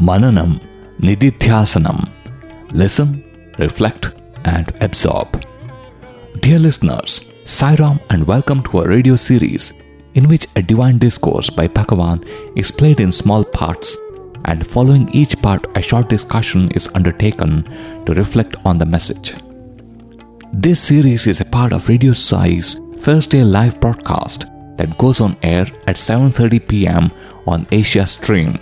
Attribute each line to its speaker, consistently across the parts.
Speaker 1: Mananam, Nididhyasanam. Listen, reflect, and absorb. Dear listeners, Sairam and welcome to a radio series in which a divine discourse by Bhagavan is played in small parts and following each part a short discussion is undertaken to reflect on the message. This series is a part of Radio Sai's Thursday live broadcast that goes on air at 7:30 p.m. on Asia Stream.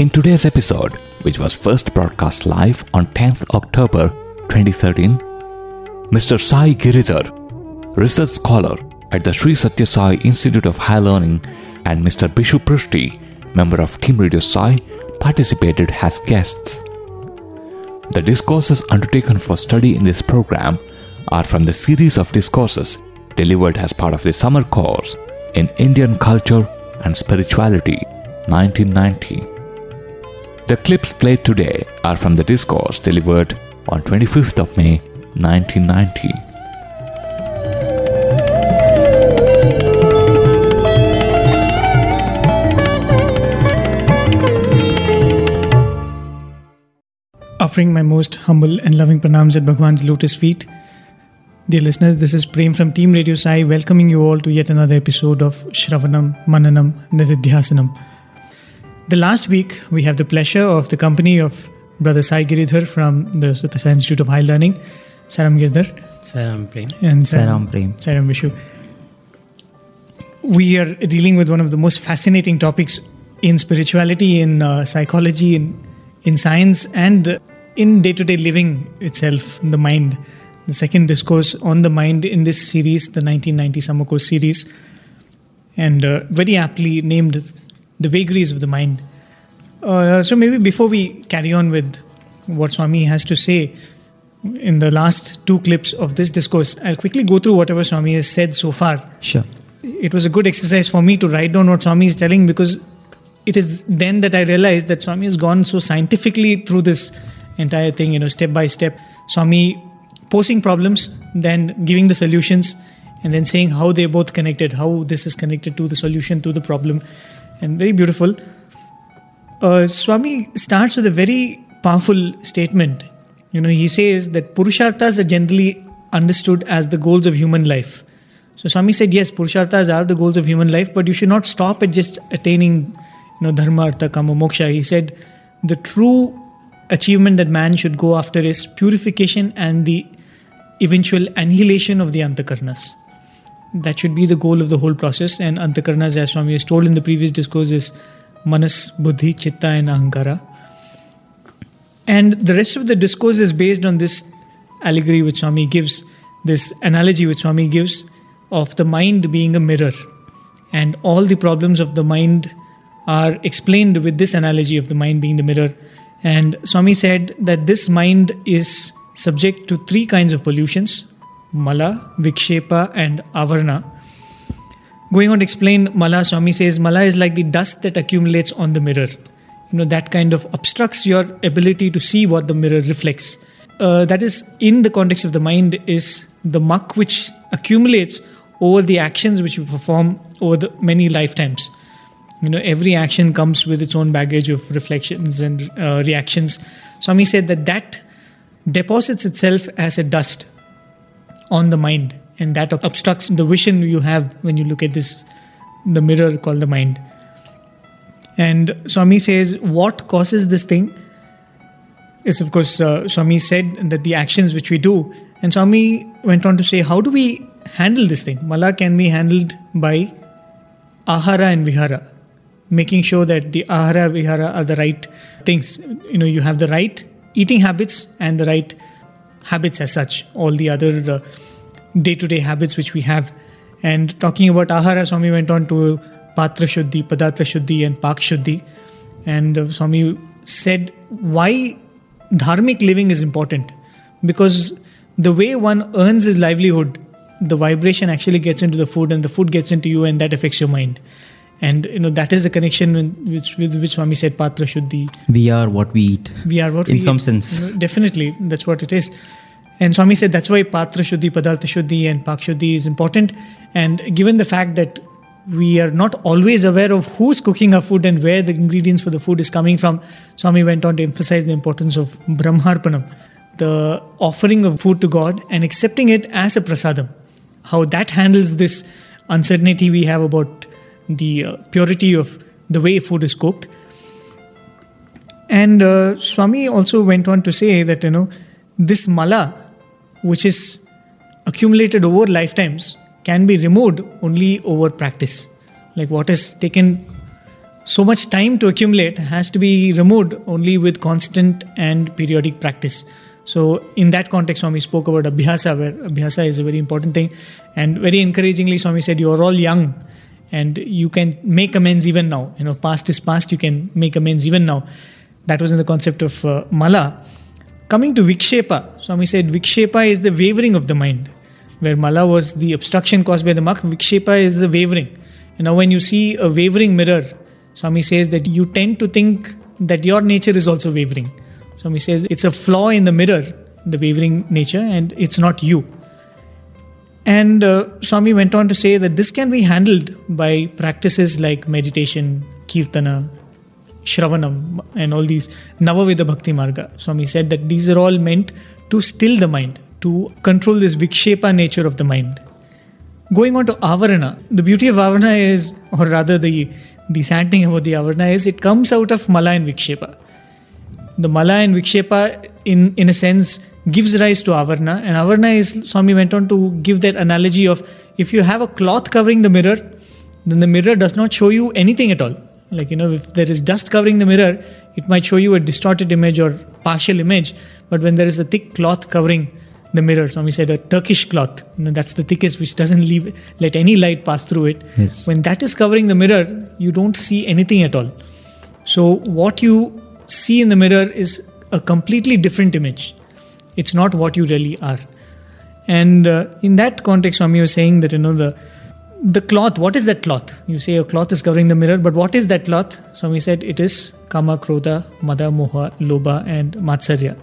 Speaker 1: In today's episode, which was first broadcast live on 10th October 2013, Mr. Sai Giridhar, research scholar at the Sri Sathya Sai Institute of Higher Learning, and Mr. Bishu Prusty, member of Team Radio Sai, participated as guests. The discourses undertaken for study in this program are from the series of discourses delivered as part of the summer course in Indian Culture and Spirituality 1990. The clips played today are from the discourse delivered on 25th of May 1990.
Speaker 2: Offering my most humble and loving pranams at Bhagwan's lotus feet. Dear listeners, this is Prem from Team Radio Sai, welcoming you all to yet another episode of Shravanam Mananam Nididhyasanam. The last week, we have the pleasure of the company of Brother Sai Giridhar from the Sathya Sai Institute of High Learning, Sairam Giridhar,
Speaker 3: Sairam Prem.
Speaker 2: and
Speaker 4: Sairam Prem.
Speaker 2: Sairam Vishu. We are dealing with one of the most fascinating topics in spirituality, in uh, psychology, in, in science, and in day to day living itself, the mind. The second discourse on the mind in this series, the 1990 Summer Course series, and uh, very aptly named The Vagaries of the Mind. Uh, so, maybe before we carry on with what Swami has to say, in the last two clips of this discourse, I'll quickly go through whatever Swami has said so far.
Speaker 4: Sure.
Speaker 2: It was a good exercise for me to write down what Swami is telling because it is then that I realized that Swami has gone so scientifically through this entire thing, you know, step by step. Swami posing problems, then giving the solutions, and then saying how they're both connected, how this is connected to the solution to the problem, and very beautiful. Uh, Swami starts with a very powerful statement. You know, he says that Purusharthas are generally understood as the goals of human life. So Swami said, yes, Purusharthas are the goals of human life, but you should not stop at just attaining, you know, Dharma, Artha, Kama, Moksha. He said, the true achievement that man should go after is purification and the eventual annihilation of the antakarnas. That should be the goal of the whole process. And antakarnas, as Swami has told in the previous discourse, is manas, buddhi, chitta, and ahankara. And the rest of the discourse is based on this allegory which Swami gives, this analogy which Swami gives of the mind being a mirror. And all the problems of the mind are explained with this analogy of the mind being the mirror. And Swami said that this mind is subject to three kinds of pollutions mala, vikshepa, and avarna. Going on to explain mala, Swami says mala is like the dust that accumulates on the mirror. You know, that kind of obstructs your ability to see what the mirror reflects. Uh, that is, in the context of the mind, is the muck which accumulates over the actions which we perform over the many lifetimes. You know, every action comes with its own baggage of reflections and uh, reactions. Swami said that that deposits itself as a dust on the mind and that obstructs the vision you have when you look at this the mirror called the mind. And swami says what causes this thing? Is of course uh, swami said that the actions which we do. And swami went on to say how do we handle this thing? Mala can be handled by ahara and vihara making sure that the ahara vihara are the right things. You know you have the right eating habits and the right habits as such. All the other uh, day-to-day habits which we have and talking about ahara swami went on to patra shuddhi padartha shuddhi and pak shuddhi and uh, swami said why dharmic living is important because the way one earns his livelihood the vibration actually gets into the food and the food gets into you and that affects your mind and you know that is the connection with which with which Swami said Patra Shuddhi.
Speaker 4: We are what we eat.
Speaker 2: We are what
Speaker 4: In
Speaker 2: we
Speaker 4: some
Speaker 2: eat.
Speaker 4: sense.
Speaker 2: You know, definitely, that's what it is. And Swami said that's why Patra Shuddhi, Padartha Shuddhi, and Pak Shuddhi is important. And given the fact that we are not always aware of who's cooking our food and where the ingredients for the food is coming from. Swami went on to emphasize the importance of Brahmarpanam, the offering of food to God and accepting it as a prasadam. How that handles this uncertainty we have about the uh, purity of the way food is cooked. And uh, Swami also went on to say that, you know, this mala, which is accumulated over lifetimes, can be removed only over practice. Like what has taken so much time to accumulate has to be removed only with constant and periodic practice. So, in that context, Swami spoke about abhyasa, where abhyasa is a very important thing. And very encouragingly, Swami said, You are all young and you can make amends even now. You know, past is past, you can make amends even now. That was in the concept of uh, mala. Coming to vikshepa, Swami said, vikshepa is the wavering of the mind where mala was the obstruction caused by the mak, vikshepa is the wavering. And now, when you see a wavering mirror, Swami says that you tend to think that your nature is also wavering. Swami says it's a flaw in the mirror, the wavering nature, and it's not you. And uh, Swami went on to say that this can be handled by practices like meditation, kirtana, shravanam, and all these Navavida Bhakti Marga. Swami said that these are all meant to still the mind, to control this vikshepa nature of the mind. Going on to avarana, the beauty of avarana is, or rather the, the sad thing about the avarana is, it comes out of mala and vikshepa. The mala and vikshepa, in, in a sense, gives rise to avarana, and avarana is, Swami went on to give that analogy of if you have a cloth covering the mirror, then the mirror does not show you anything at all. Like, you know, if there is dust covering the mirror, it might show you a distorted image or partial image, but when there is a thick cloth covering the mirror. Swami said a Turkish cloth. You know, that's the thickest, which doesn't leave let any light pass through it.
Speaker 3: Yes.
Speaker 2: When that is covering the mirror, you don't see anything at all. So what you see in the mirror is a completely different image. It's not what you really are. And uh, in that context, Swami was saying that you know the the cloth. What is that cloth? You say a cloth is covering the mirror, but what is that cloth? Swami said it is kama, krodha, mada, moha, lobha, and matsarya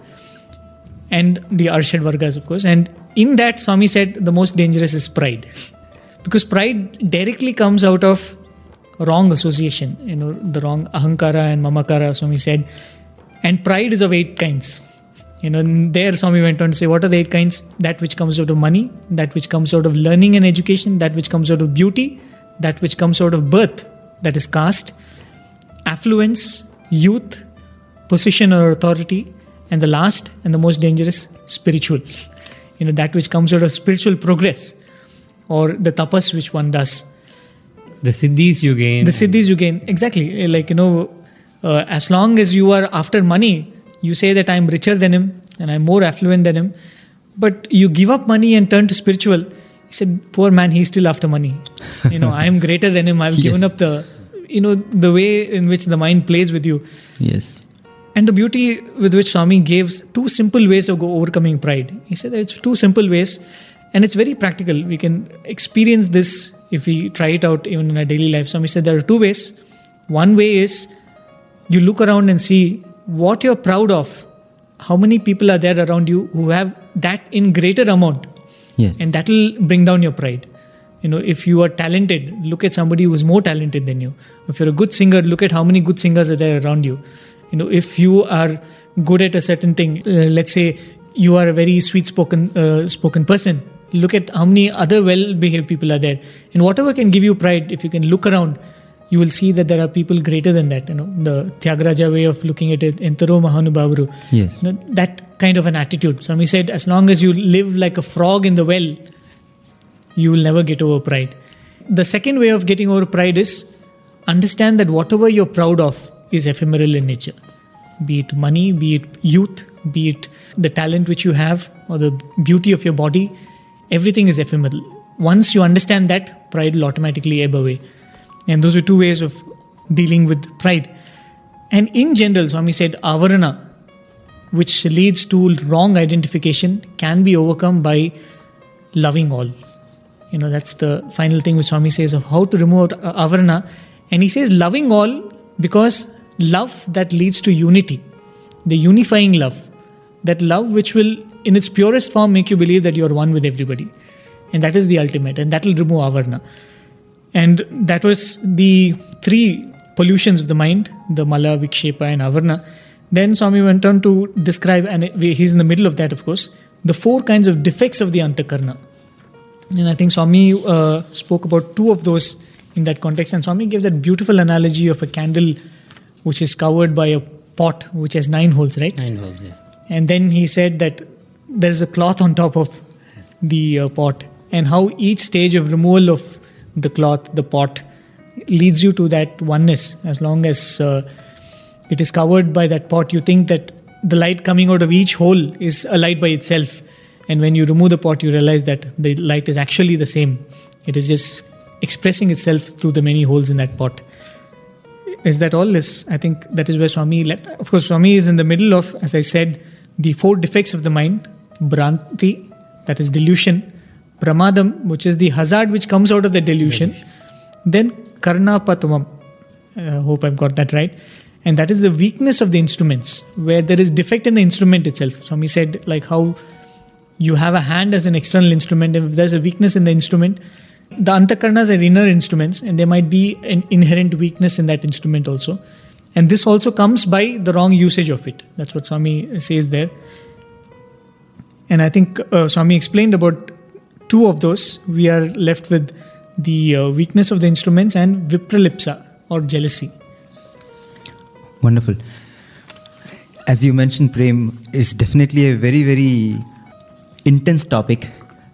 Speaker 2: and the Arishadvargas, of course. And in that, Swami said the most dangerous is pride. Because pride directly comes out of wrong association, you know, the wrong ahankara and mamakara, Swami said. And pride is of eight kinds. You know, there Swami went on to say, what are the eight kinds? That which comes out of money, that which comes out of learning and education, that which comes out of beauty, that which comes out of birth, that is caste, affluence, youth, position or authority, and the last and the most dangerous spiritual. You know that which comes out of spiritual progress or the tapas which one does.
Speaker 3: The siddhis you gain
Speaker 2: the siddhis you gain exactly. Like you know uh, as long as you are after money you say that i'm richer than him and i'm more affluent than him but you give up money and turn to spiritual he said poor man he's still after money you know i am greater than him i've yes. given up the you know the way in which the mind plays with you
Speaker 3: yes
Speaker 2: and the beauty with which Swami gives two simple ways of overcoming pride. He said that it's two simple ways and it's very practical. We can experience this if we try it out even in our daily life. Swami said there are two ways. One way is you look around and see what you're proud of. How many people are there around you who have that in greater amount?
Speaker 3: Yes.
Speaker 2: And that will bring down your pride. You know, if you are talented, look at somebody who is more talented than you. If you're a good singer, look at how many good singers are there around you you know if you are good at a certain thing uh, let's say you are a very sweet spoken uh, spoken person look at how many other well behaved people are there and whatever can give you pride if you can look around you will see that there are people greater than that you know the tyagaraja way of looking at it entaro mahanubhavuru
Speaker 3: yes
Speaker 2: you know, that kind of an attitude so he said as long as you live like a frog in the well you will never get over pride the second way of getting over pride is understand that whatever you're proud of is ephemeral in nature. Be it money, be it youth, be it the talent which you have, or the beauty of your body, everything is ephemeral. Once you understand that, pride will automatically ebb away. And those are two ways of dealing with pride. And in general, Swami said, avarana, which leads to wrong identification, can be overcome by loving all. You know, that's the final thing which Swami says of how to remove avarana. And he says, loving all because love that leads to unity, the unifying love, that love which will, in its purest form, make you believe that you are one with everybody. And that is the ultimate, and that will remove avarna. And that was the three pollutions of the mind the Mala, Vikshepa, and Avarna. Then Swami went on to describe, and he's in the middle of that, of course, the four kinds of defects of the Antakarna. And I think Swami uh, spoke about two of those in that context. And Swami gave that beautiful analogy of a candle which is covered by a pot which has nine holes, right?
Speaker 3: Nine holes, yeah.
Speaker 2: And then he said that there is a cloth on top of the uh, pot, and how each stage of removal of the cloth, the pot, leads you to that oneness. As long as uh, it is covered by that pot, you think that the light coming out of each hole is a light by itself. And when you remove the pot, you realize that the light is actually the same. It is just expressing itself through the many holes in that pot. Is that all? This I think that is where Swami left. Of course, Swami is in the middle of, as I said, the four defects of the mind: Bhranti, that is delusion; Pramadam, which is the hazard which comes out of the delusion; then Karna Patamam. I hope I've got that right. And that is the weakness of the instruments, where there is defect in the instrument itself. Swami said, like how you have a hand as an external instrument, and if there's a weakness in the instrument, the antakarnas are inner instruments, and there might be an inherent weakness in that instrument also. And this also comes by the wrong usage of it. That's what Swami says there. And I think uh, Swami explained about two of those. We are left with the uh, weakness of the instruments and vipralipsa or jealousy.
Speaker 4: Wonderful. As you mentioned, Prem, it's definitely a very, very intense topic.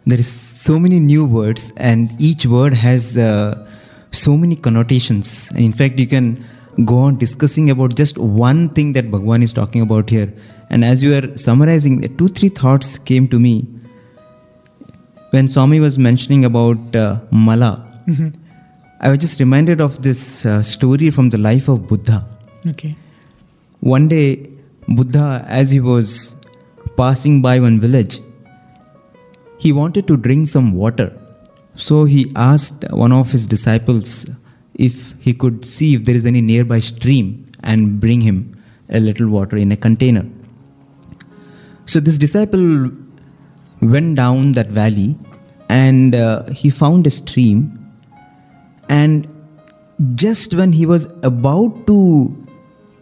Speaker 4: There is so many new words, and each word has uh, so many connotations. And in fact, you can go on discussing about just one thing that Bhagwan is talking about here. And as you are summarizing, two, three thoughts came to me when Swami was mentioning about uh, Mala. Mm-hmm. I was just reminded of this uh, story from the life of Buddha.
Speaker 2: Okay.
Speaker 4: One day, Buddha, as he was passing by one village, he wanted to drink some water. So he asked one of his disciples if he could see if there is any nearby stream and bring him a little water in a container. So this disciple went down that valley and uh, he found a stream. And just when he was about to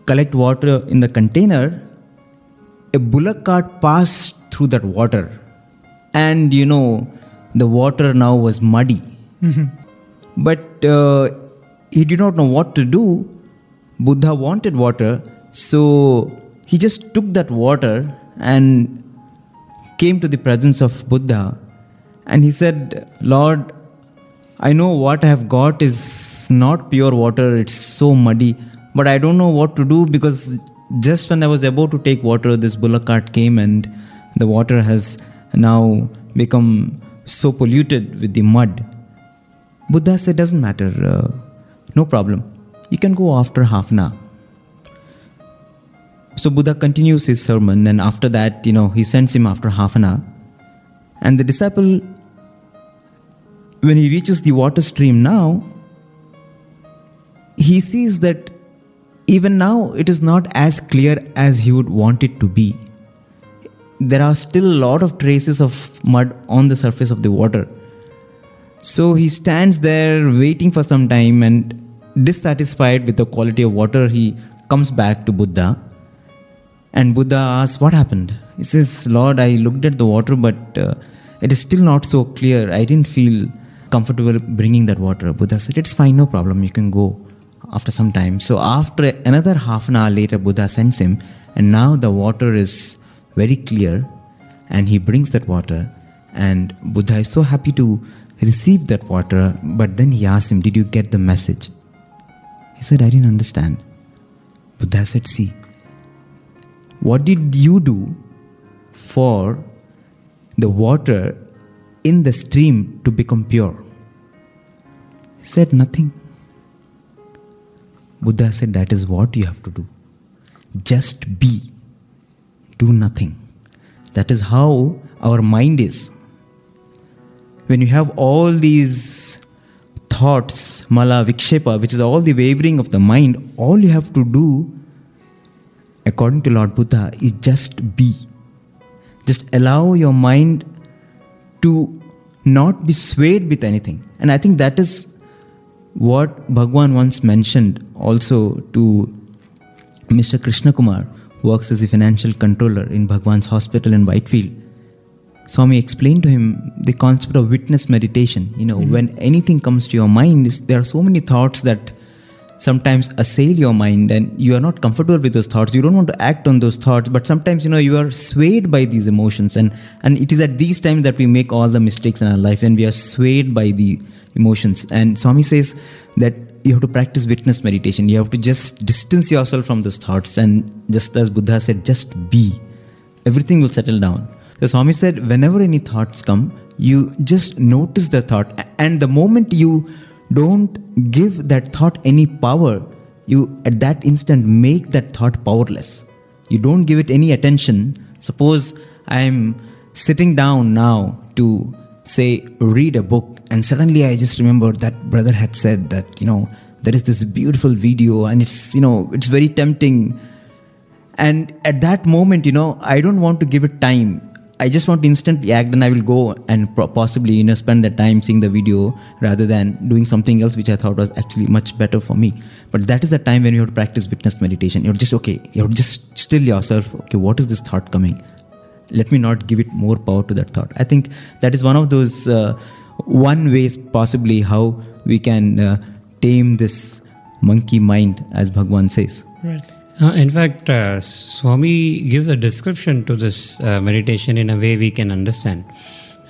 Speaker 4: collect water in the container, a bullock cart passed through that water and you know the water now was muddy mm-hmm. but uh, he did not know what to do buddha wanted water so he just took that water and came to the presence of buddha and he said lord i know what i have got is not pure water it's so muddy but i don't know what to do because just when i was about to take water this bullock cart came and the water has now become so polluted with the mud. Buddha said, doesn't matter, uh, no problem. You can go after half an hour. So Buddha continues his sermon, and after that, you know, he sends him after half an hour. And the disciple, when he reaches the water stream now, he sees that even now it is not as clear as he would want it to be there are still a lot of traces of mud on the surface of the water. So he stands there waiting for some time and dissatisfied with the quality of water, he comes back to Buddha. And Buddha asks, What happened? He says, Lord, I looked at the water, but uh, it is still not so clear. I didn't feel comfortable bringing that water. Buddha said, It's fine, no problem. You can go after some time. So, after another half an hour later, Buddha sends him, and now the water is very clear and he brings that water and buddha is so happy to receive that water but then he asks him did you get the message he said i didn't understand buddha said see what did you do for the water in the stream to become pure he said nothing buddha said that is what you have to do just be do nothing. That is how our mind is. When you have all these thoughts, mala, vikshepa, which is all the wavering of the mind, all you have to do, according to Lord Buddha, is just be. Just allow your mind to not be swayed with anything. And I think that is what Bhagwan once mentioned also to Mr. Krishna Kumar, who works as a financial controller in Bhagwan's hospital in Whitefield. Swami explained to him the concept of witness meditation. You know, hmm. when anything comes to your mind, there are so many thoughts that sometimes assail your mind and you are not comfortable with those thoughts. You don't want to act on those thoughts but sometimes you know you are swayed by these emotions and and it is at these times that we make all the mistakes in our life and we are swayed by the emotions. And swami says that you have to practice witness meditation. You have to just distance yourself from those thoughts and just as buddha said just be. Everything will settle down. So swami said whenever any thoughts come you just notice the thought. And the moment you don't give that thought any power. You at that instant make that thought powerless. You don't give it any attention. Suppose i'm sitting down now to say read a book and suddenly i just remember that brother had said that you know there is this beautiful video and it's you know it's very tempting. And at that moment you know i don't want to give it time i just want to instantly act and i will go and pro- possibly you know spend the time seeing the video rather than doing something else which i thought was actually much better for me. But that is the time when you have to practice witness meditation. You're just okay You're just still yourself. Okay what is this thought coming? Let me not give it more power to that thought. I think that is one of those uh, one ways possibly how we can uh, tame this monkey mind as bhagwan says.
Speaker 2: Right.
Speaker 3: Uh, in fact, uh, Swami gives a description to this uh, meditation in a way we can understand.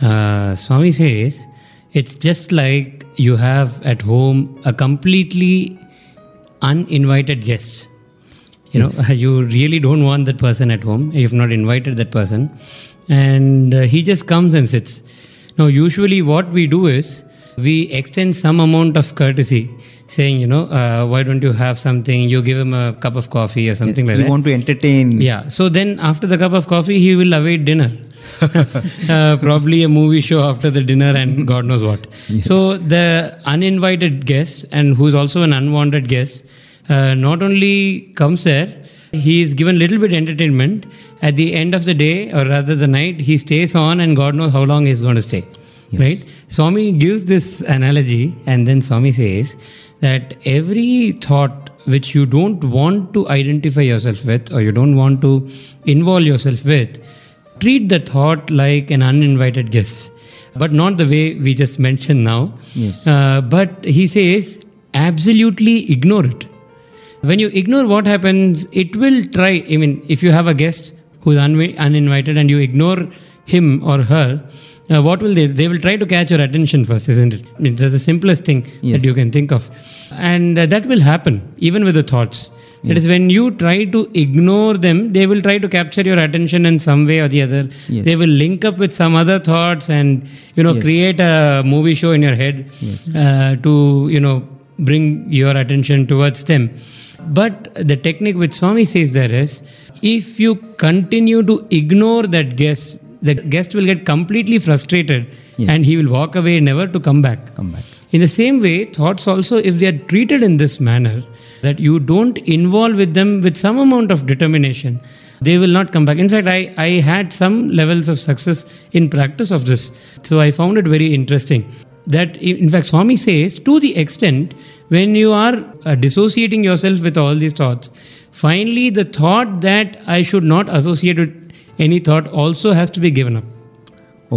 Speaker 3: Uh, Swami says it's just like you have at home a completely uninvited guest. You know, you really don't want that person at home. You've not invited that person, and uh, he just comes and sits. Now, usually, what we do is we extend some amount of courtesy, saying, you know, uh, why don't you have something? You give him a cup of coffee or something like
Speaker 4: that.
Speaker 3: that.
Speaker 4: want to entertain
Speaker 3: Yeah. So then after the cup of coffee, he will await dinner. uh, probably a movie show after the dinner and God knows what. So the uninvited guest and who's also an unwanted guest uh, not only comes there, he is given little bit entertainment. At the end of the day or rather the night, he stays on and God knows how long he's going to stay. Right? Swami gives this analogy and then Swami says that every thought which you don't want to identify yourself with or you don't want to involve yourself with, treat the thought like an uninvited guest, but not the way we just mentioned now.
Speaker 4: Yes.
Speaker 3: Uh, but he says, absolutely ignore it. When you ignore what happens, it will try. I mean, if you have a guest who's unwi- uninvited and you ignore him or her, uh, what will they? They will try to catch your attention first, isn't it? it's the simplest thing
Speaker 4: Yes.
Speaker 3: that you can think of. And uh, that will happen even with the thoughts. It is when you try to ignore them, they will try to capture your attention in some way or the other.
Speaker 4: Yes.
Speaker 3: They will link up with some other thoughts and you know
Speaker 4: Yes.
Speaker 3: create a movie show in your head uh, to you know bring your attention towards them. But the technique which Swami says there is, if you continue to ignore that guest, the guest will get completely frustrated
Speaker 4: Yes.
Speaker 3: and he will walk away never to come back.
Speaker 4: come back
Speaker 3: In the same way, thoughts also, if they are treated in this manner, that you don't involve with them with some amount of determination, they will not come back. In fact, I, I had some levels of success in practice of this. So I found it very interesting. That, in fact, Swami says, to the extent when you are uh, dissociating yourself with all these thoughts, finally the thought that I should not associate with any thought also has to be given up.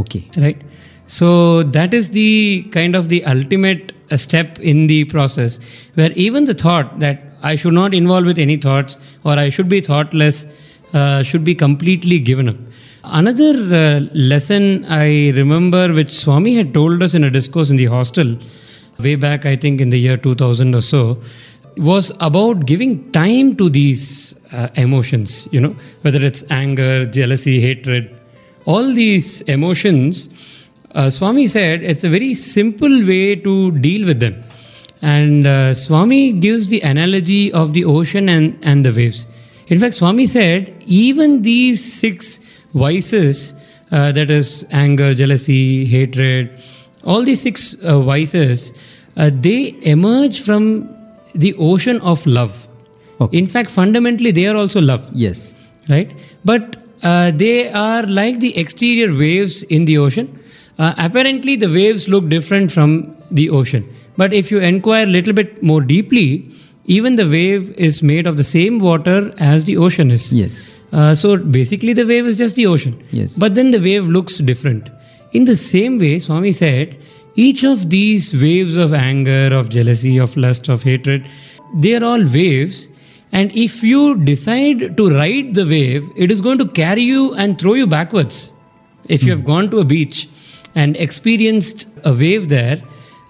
Speaker 4: Okay.
Speaker 3: Right? So that is the kind of the ultimate step in the process where even the thought that i should not involve with any thoughts or i should be thoughtless uh, should be completely given up. Another uh, lesson i remember which swami had told us in a discourse in the hostel way back i think in the year 2000 or so was about giving time to these uh, emotions you know whether it's anger jealousy hatred all these emotions, uh, Swami said it's a very simple way to deal with them. And uh, Swami gives the analogy of the ocean and, and the waves. In fact, Swami said even these six vices, uh, that is anger, jealousy, hatred, all these six uh, vices, uh, they emerge from the ocean of love.
Speaker 4: Okay.
Speaker 3: In fact, fundamentally, they are also love
Speaker 4: yes
Speaker 3: right? But uh, they are like the exterior waves in the ocean. Uh, apparently, the waves look different from the ocean. But if you inquire a little bit more deeply, even the wave is made of the same water as the ocean is.
Speaker 4: Yes.
Speaker 3: Uh, so basically, the wave is just the ocean.
Speaker 4: Yes.
Speaker 3: But then the wave looks different. In the same way, Swami said, each of these waves of anger, of jealousy, of lust, of hatred, they are all waves. And if you decide to ride the wave, it is going to carry you and throw you backwards. If you have gone to a beach and experienced a wave there,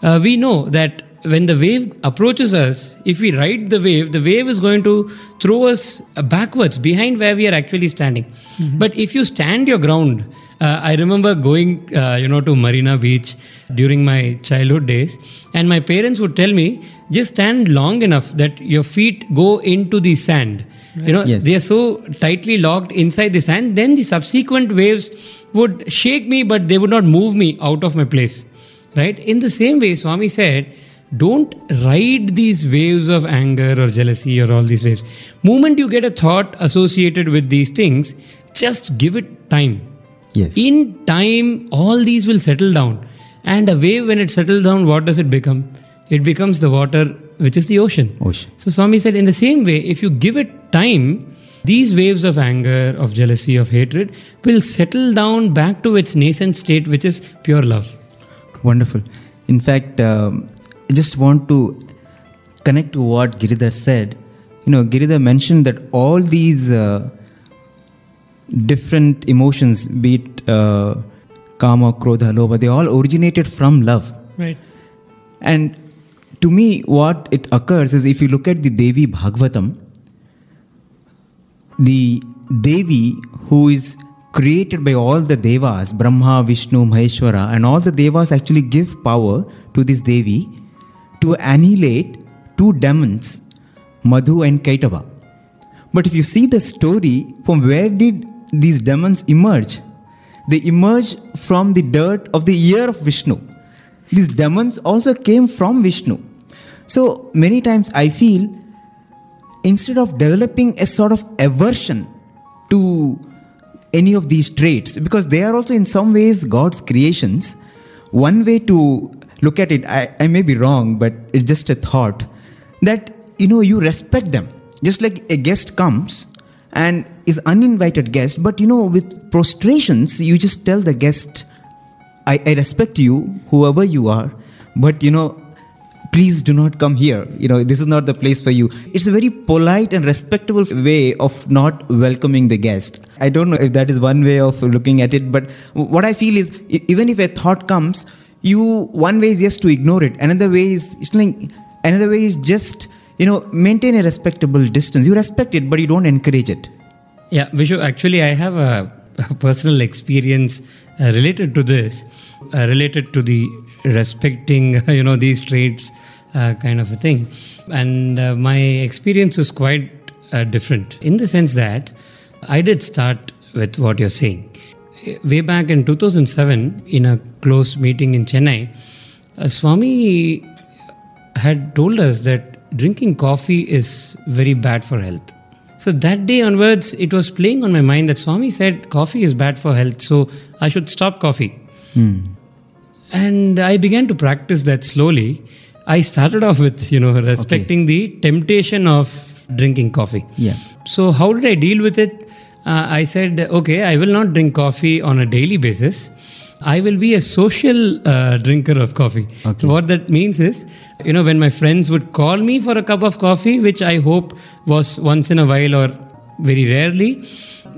Speaker 3: uh, we know that when the wave approaches us, if we ride the wave, the wave is going to throw us backwards behind where we are actually standing. But if you stand your ground, uh, I remember going, uh, you know, to Marina Beach during my childhood days, and my parents would tell me, just stand long enough that your feet go into the sand. You know,
Speaker 4: Yes.
Speaker 3: they are so tightly locked inside the sand. Then the subsequent waves would shake me, but they would not move me out of my place. Right? In the same way, Swami said, don't ride these waves of anger or jealousy or all these waves. Moment you get a thought associated with these things, just give it time.
Speaker 4: Yes.
Speaker 3: In time, all these will settle down. And a wave, when it settles down, what does it become? It becomes the water, which is the ocean.
Speaker 4: Ocean.
Speaker 3: So Swami said, in the same way, if you give it time, these waves of anger, of jealousy, of hatred will settle down back to its nascent state, which is pure love.
Speaker 4: Wonderful. In fact, um, I just want to connect to what Giridhar said. You know, Giridhar mentioned that all these uh, different emotions, be it uh, kama, krodha, lobha, they all originated from love.
Speaker 2: Right.
Speaker 4: And to me, what it occurs is if you look at the Devi Bhagavatam, the Devi who is created by all the Devas, Brahma, Vishnu, Maheshwara, and all the Devas actually give power to this Devi to annihilate two demons, Madhu and Kaitava. But if you see the story, from where did these demons emerge? They emerge from the dirt of the ear of Vishnu. These demons also came from Vishnu. So many times I feel instead of developing a sort of aversion to any of these traits, because they are also in some ways God's creations, one way to look at it, I, I may be wrong, but it's just a thought, that you know you respect them. Just like a guest comes and is uninvited guest, but you know, with prostrations, you just tell the guest, I, I respect you, whoever you are, but you know, please do not come here. You know, this is not the place for you. It's a very polite and respectable way of not welcoming the guest. I don't know if that is one way of looking at it, but what I feel is even if a thought comes, you one way is just to ignore it. Another way is another way is just you know maintain a respectable distance. You respect it, but you don't encourage it.
Speaker 3: Yeah, Vishu, actually, I have a, a personal experience uh, related to this, uh, related to the respecting, you know, these traits uh, kind of a thing. And uh, my experience was quite uh, different in the sense that I did start with what you're saying. Way back in 2007, in a close meeting in Chennai, uh, Swami had told us that drinking coffee is very bad for health. So that day onwards, it was playing on my mind that Swami said coffee is bad for health, so I should stop coffee. And I began to practice that slowly. I started off with, you know, respecting the temptation of drinking coffee.
Speaker 4: Yeah.
Speaker 3: So, how did I deal with it? Uh, I said, okay, I will not drink coffee on a daily basis. I will be a social uh, drinker of coffee.
Speaker 4: Okay.
Speaker 3: So what that means is, you know, when my friends would call me for a cup of coffee, which I hope was once in a while or very rarely,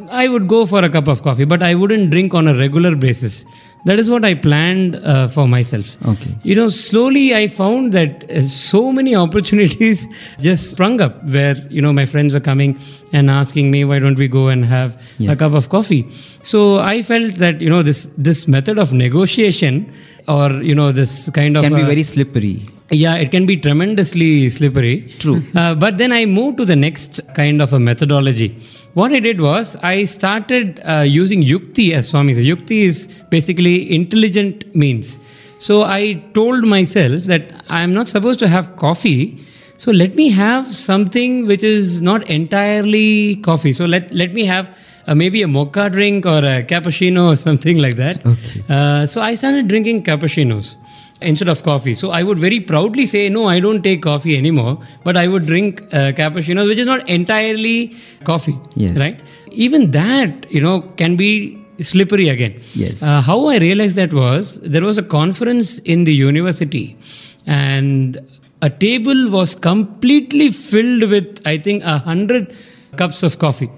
Speaker 3: I would go for a cup of coffee, but I wouldn't drink on a regular basis. That is what I planned uh, for myself.
Speaker 4: Okay.
Speaker 3: You know, slowly I found that uh, so many opportunities just sprung up where, you know, my friends were coming and asking me, why don't we go and have
Speaker 4: Yes.
Speaker 3: a cup of coffee? So I felt that, you know, this, this method of negotiation or, you know, this kind of.
Speaker 4: Can be very slippery.
Speaker 3: Yeah, it can be tremendously slippery.
Speaker 4: True.
Speaker 3: Uh, but then I moved to the next kind of a methodology. What I did was I started uh, using yukti, as Swami says. Yukti is basically intelligent means. So I told myself that I'm not supposed to have coffee. So let me have something which is not entirely coffee. So let, let me have uh, maybe a mocha drink or a cappuccino or something like that.
Speaker 4: Okay.
Speaker 3: Uh, so I started drinking cappuccinos. Instead of coffee. So I would very proudly say, no, I don't take coffee anymore, but I would drink uh, cappuccinos, which is not entirely coffee.
Speaker 4: Yes.
Speaker 3: Right? Even that, you know, can be slippery again.
Speaker 4: Yes.
Speaker 3: Uh, how I realized that was there was a conference in the university and a table was completely filled with, I think, a hundred cups of coffee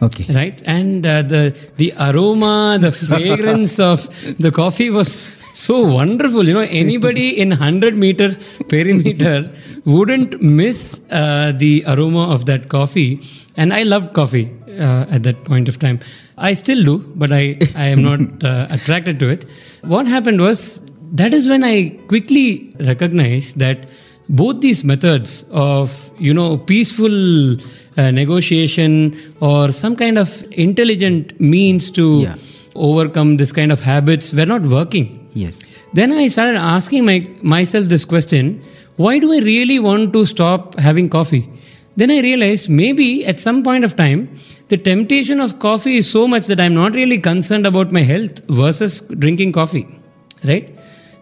Speaker 4: Okay.
Speaker 3: right and uh, the the aroma the fragrance of the coffee was so wonderful. You know anybody in 100 meter perimeter wouldn't miss uh, the aroma of that coffee. And i loved coffee uh, at that point of time. I still do but i i am not uh, attracted to it. What happened was that is when i quickly recognized that both these methods of you know peaceful uh, negotiation or some kind of intelligent means to
Speaker 4: Yeah.
Speaker 3: overcome this kind of habits were not working
Speaker 4: Yes.
Speaker 3: then i started asking my, myself this question why do i really want to stop having coffee? Then i realized maybe at some point of time the temptation of coffee is so much that i'm not really concerned about my health versus drinking coffee right?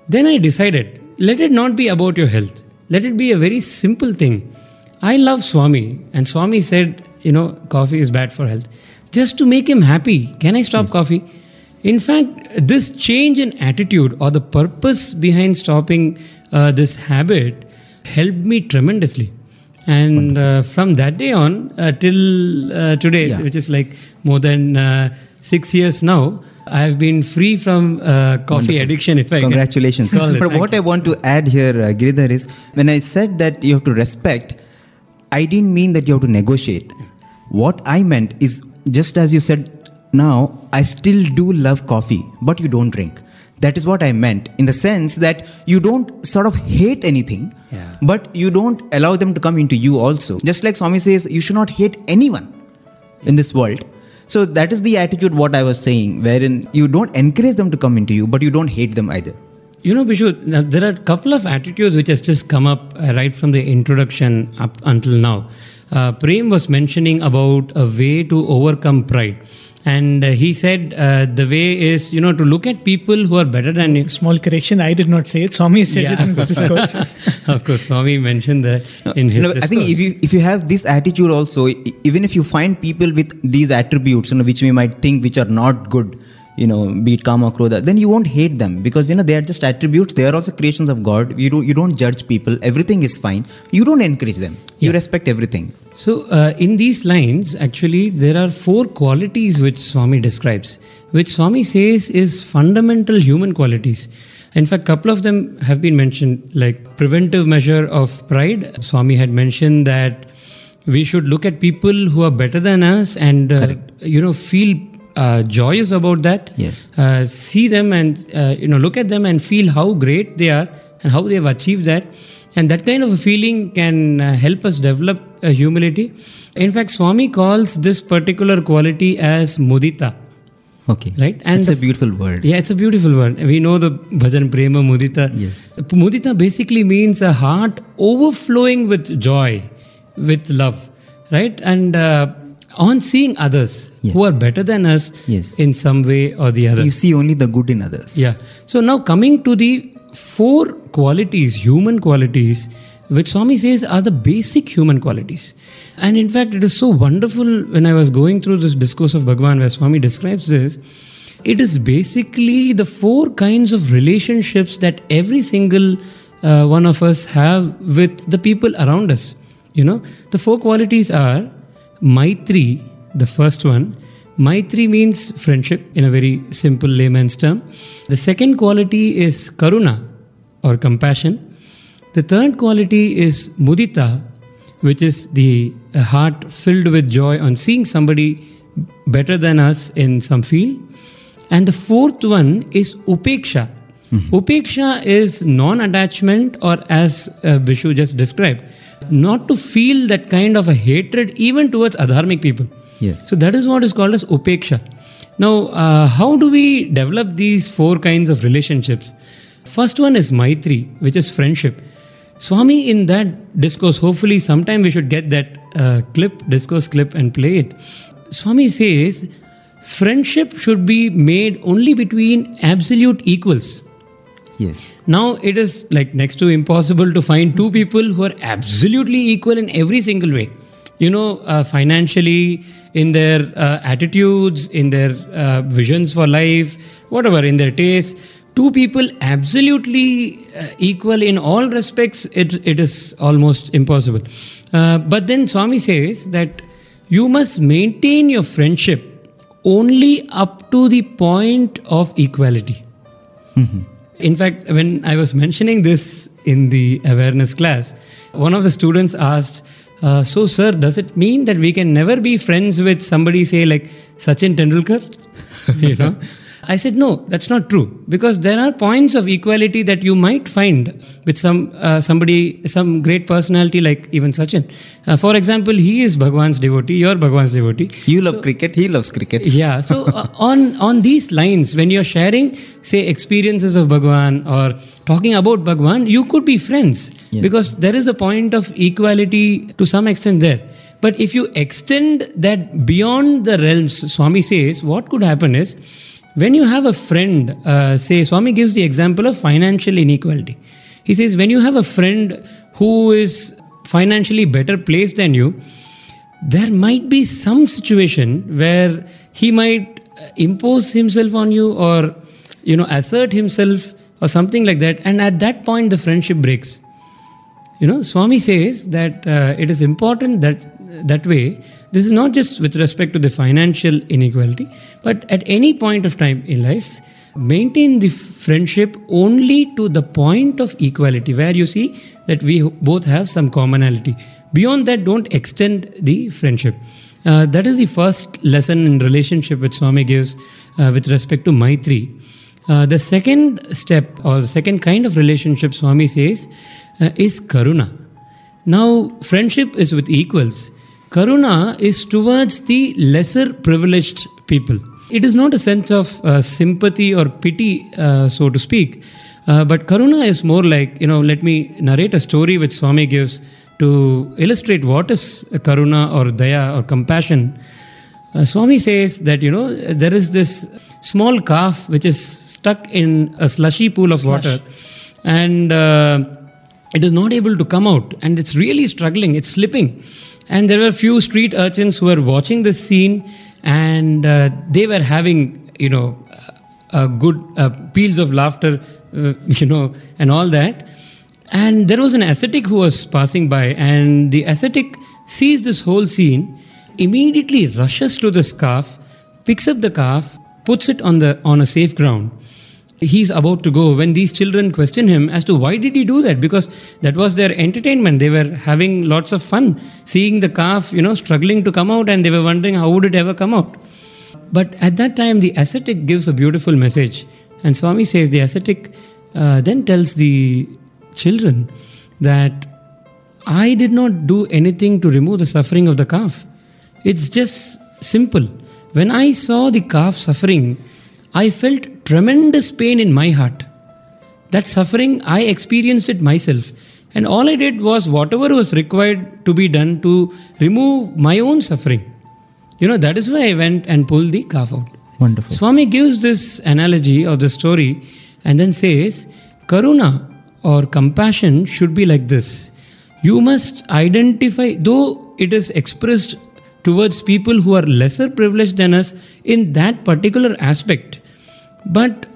Speaker 3: Then i decided let it not be about your health. Let it be a very simple thing. I love swami and swami said you know coffee is bad for health. Just to make him happy can i stop coffee in fact, this change in attitude or the purpose behind stopping uh, this habit helped me tremendously. And uh, from that day on uh, till uh, today,
Speaker 4: Yeah.
Speaker 3: which is like more than uh, six years now, I have been free from uh, coffee addiction. If I can
Speaker 4: Congratulations.
Speaker 3: it.
Speaker 4: But what. I want to add here, uh, Giridhar, is when I said that you have to respect, I didn't mean that you have to negotiate. What I meant is just as you said now, I still do love coffee, but you don't drink. That is what I meant in the sense that you don't sort of hate anything,
Speaker 3: Yeah.
Speaker 4: but you don't allow them to come into you also. Just like Swami says, you should not hate anyone in this world. So that is the attitude what I was saying, wherein you don't encourage them to come into you, but you don't hate them either.
Speaker 3: You know, Bishu, there are a couple of attitudes which has just come up uh, right from the introduction up until now. Uh, Prem was mentioning about a way to overcome pride. And uh, he said uh, the way is, you know, to look at people who are better than you.
Speaker 2: Small correction, I did not say it. Swami said it in his discourse.
Speaker 3: of course, Swami mentioned that in his
Speaker 4: No, I think if you if you have this attitude also, even if you find people with these attributes, you know, which we might think which are not good, you know, be it kama, krodha, then you won't hate them because you know they are just attributes. They are also creations of God. You do you don't judge people. Everything is fine. You don't encourage them. You
Speaker 3: Yeah.
Speaker 4: respect everything.
Speaker 3: So, uh, in these lines, actually, there are four qualities which Swami describes, which Swami says is fundamental human qualities. In fact, couple of them have been mentioned, like preventive measure of pride. Swami had mentioned that we should look at people who are better than us and uh, you know feel uh, joyous about that.
Speaker 4: Yes.
Speaker 3: Uh, see them and uh, you know look at them and feel how great they are and how they have achieved that and that kind of a feeling can uh, help us develop uh, humility in fact swami calls this particular quality as mudita
Speaker 4: Okay.
Speaker 3: right and
Speaker 4: it's a beautiful word.
Speaker 3: yeah it's a beautiful word we know the bhajan prema mudita
Speaker 4: Yes.
Speaker 3: mudita basically means a heart overflowing with joy with love right and uh, on seeing others
Speaker 4: Yes.
Speaker 3: who are better than us
Speaker 4: Yes.
Speaker 3: in some way or the other
Speaker 4: You see only the good in others.
Speaker 3: yeah. So now coming to the four qualities, human qualities, which Swami says are the basic human qualities. And in fact, it is so wonderful when I was going through this discourse of Bhagwan where Swami describes this. It is basically the four kinds of relationships that every single uh, one of us have with the people around us. You know, the four qualities are Maitri, the first one, Maitri means friendship in a very simple layman's term. The second quality is Karuna or compassion. The third quality is Mudita, which is the heart filled with joy on seeing somebody better than us in some field. And the fourth one is Upeksha. Upeksha is non attachment, or as uh, Bishu just described, not to feel that kind of a hatred even towards adharmic people.
Speaker 4: Yes.
Speaker 3: So that is what is called as upeksha. Now, uh, how do we develop these four kinds of relationships? First one is maitri, which is friendship. Swami, in that discourse, hopefully sometime we should get that uh, clip, discourse clip, and play it. Swami says friendship should be made only between absolute equals.
Speaker 4: Yes.
Speaker 3: Now it is like next to impossible to find two people who are absolutely equal in every single way. You know, uh, financially, in their uh, attitudes, in their uh, visions for life, whatever, in their tastes. Two people absolutely uh, equal in all respects, it, it is almost impossible. Uh, but then Swami says that you must maintain your friendship only up to the point of equality. In fact, when I was mentioning this in the awareness class, one of the students asked, uh, So, sir, does it mean that we can never be friends with somebody, say, like Sachin Tendulkar? you know? I said, no, that's not true. Because there are points of equality that you might find with some uh, somebody, some great personality like even Sachin. Uh, for example, he is Bhagwan's devotee, you're Bhagwan's devotee.
Speaker 4: You love cricket, he loves cricket.
Speaker 3: Yeah. So uh, on on these lines, when you're sharing, say, experiences of Bhagwan or talking about Bhagwan, you could be friends
Speaker 4: Yes.
Speaker 3: because there is a point of equality to some extent there. But if you extend that beyond the realms, Swami says, what could happen is when you have a friend, uh, say, Swami gives the example of financial inequality. He says, when you have a friend who is financially better placed than you, there might be some situation where he might uh, impose himself on you or you know assert himself or something like that and at that point the friendship breaks you know swami says that uh, it is important that that way this is not just with respect to the financial inequality but at any point of time in life maintain the friendship only to the point of equality where you see that we both have some commonality. Beyond that don't extend the friendship. Uh, that is the first lesson in relationship which swami gives uh, with respect to maitri. Uh, the second step or the second kind of relationship swami says uh, is karuna. Now friendship is with equals karuna is towards the lesser privileged people. It is not a sense of uh, sympathy or pity uh, so to speak uh, but karuna is more like you know let me narrate a story which swami gives to illustrate what is karuna or daya or compassion. Uh, Swami says that you know there is this small calf which is stuck in a slushy pool of water, and uh, it is not able to come out, and it's really struggling. It's slipping, and there were few street urchins who were watching this scene, and uh, they were having you know good uh, peals of laughter, uh, you know, and all that. And there was an ascetic who was passing by, and the ascetic sees this whole scene, immediately rushes to this calf, picks up the calf, puts it on the on a safe ground. He's about to go when these children question him as to why did he do that because that was their entertainment. They were having lots of fun seeing the calf, you know, struggling to come out, and they were wondering how would it ever come out. But at that time, the ascetic gives a beautiful message, and Swami says the ascetic uh, then tells the children that I did not do anything to remove the suffering of the calf. It's just simple. When I saw the calf suffering, I felt tremendous pain in my heart. That suffering, I experienced it myself. And all I did was whatever was required to be done to remove my own suffering. You know, that is why I went and pulled the calf out.
Speaker 4: Wonderful.
Speaker 3: Swami gives this analogy or the story and then says, Karuna or compassion should be like this. You must identify, though it is expressed towards people who are lesser privileged than us in that particular aspect, but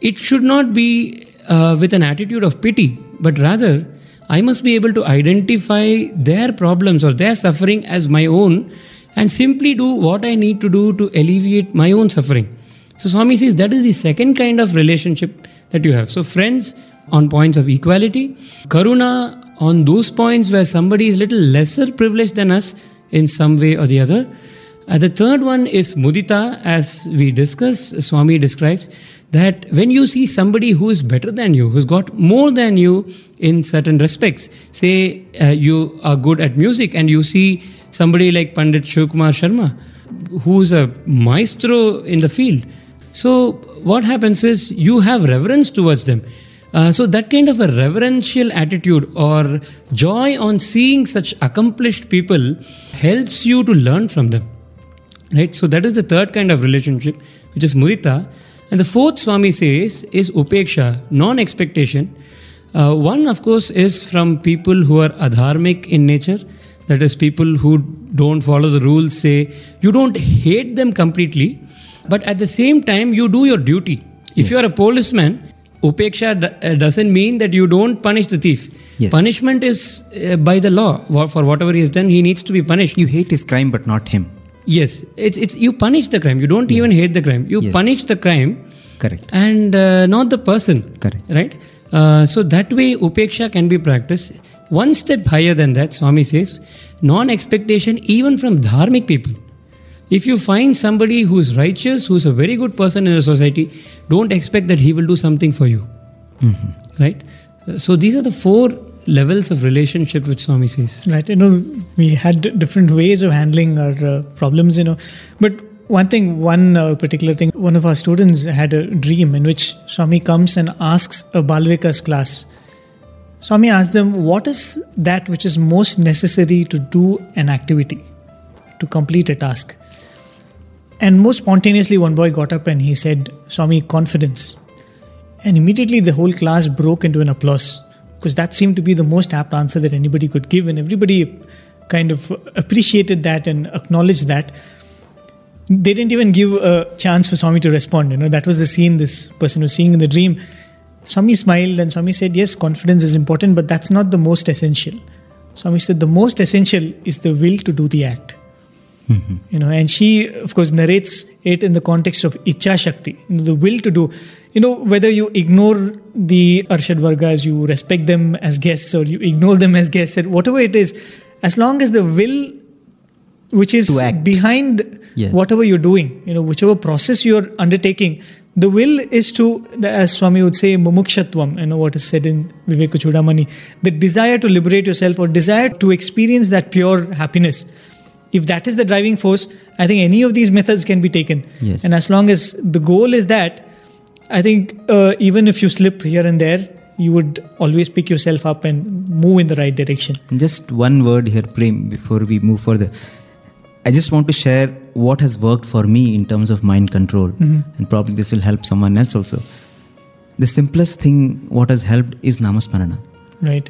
Speaker 3: it should not be uh, with an attitude of pity, but rather, I must be able to identify their problems or their suffering as my own and simply do what I need to do to alleviate my own suffering. So, Swami says that is the second kind of relationship that you have. So, friends on points of equality, Karuna on those points where somebody is little lesser privileged than us in some way or the other. Uh, the third one is mudita, as we discussed. Swami describes that when you see somebody who is better than you, who's got more than you in certain respects, say uh, you are good at music and you see somebody like Pandit Shivkumar Sharma, who's a maestro in the field. So, what happens is you have reverence towards them. Uh, so, that kind of a reverential attitude or joy on seeing such accomplished people helps you to learn from them. Right? So, that is the third kind of relationship, which is mudita. And the fourth Swami says is upeksha, non expectation. Uh, one, of course, is from people who are adharmic in nature. That is, people who don't follow the rules, say, you don't hate them completely, but at the same time, you do your duty. If you are a policeman, upeksha uh, doesn't mean that you don't punish the thief.
Speaker 4: Yes.
Speaker 3: Punishment is uh, by the law. For whatever he has done, he needs to be punished.
Speaker 4: You hate his crime, but not him.
Speaker 3: Yes, it's it's you punish the crime. You don't even hate the crime. You
Speaker 4: Yes.
Speaker 3: punish the crime
Speaker 4: Correct.
Speaker 3: and uh, not the person.
Speaker 4: Correct.
Speaker 3: Right. Uh, so that way, upeksha can be practiced. One step higher than that, Swami says, non-expectation even from dharmic people. If you find somebody who is righteous, who is a very good person in the society, don't expect that he will do something for you. Right. Uh, So these are the four levels of relationship which Swami says.
Speaker 2: Right. You know, we had different ways of handling our uh, problems, you know. But one thing, one uh, particular thing, one of our students had a dream in which Swami comes and asks a Balvikas class. Swami asked them, What is that which is most necessary to do an activity, to complete a task? And most spontaneously, one boy got up and he said, Swami, confidence. And immediately the whole class broke into an applause because that seemed to be the most apt answer that anybody could give. And everybody kind of appreciated that and acknowledged that. They didn't even give a chance for Swami to respond. You know, that was the scene this person was seeing in the dream. Swami smiled and Swami said, Yes, confidence is important, but that's not the most essential. Swami said, The most essential is the will to do the act you know and she of course narrates it in the context of icha shakti you know, the will to do. You know whether you ignore the Arishadvargas you respect them as guests or you ignore them as guests and whatever it is as long as the will which is behind
Speaker 4: Yes.
Speaker 2: whatever you're doing you know whichever process you're undertaking the will is to as swami would say mumukshatvam you know what is said in vivek chudamani the desire to liberate yourself or desire to experience that pure happiness if that is the driving force i think any of these methods can be taken
Speaker 4: Yes.
Speaker 2: and as long as the goal is that i think uh, even if you slip here and there you would always pick yourself up and move in the right direction
Speaker 4: Just one word here, Prem, before we move further. I just want to share what has worked for me in terms of mind control, and probably this will help someone else also. The simplest thing what has helped is namasmarana.
Speaker 2: right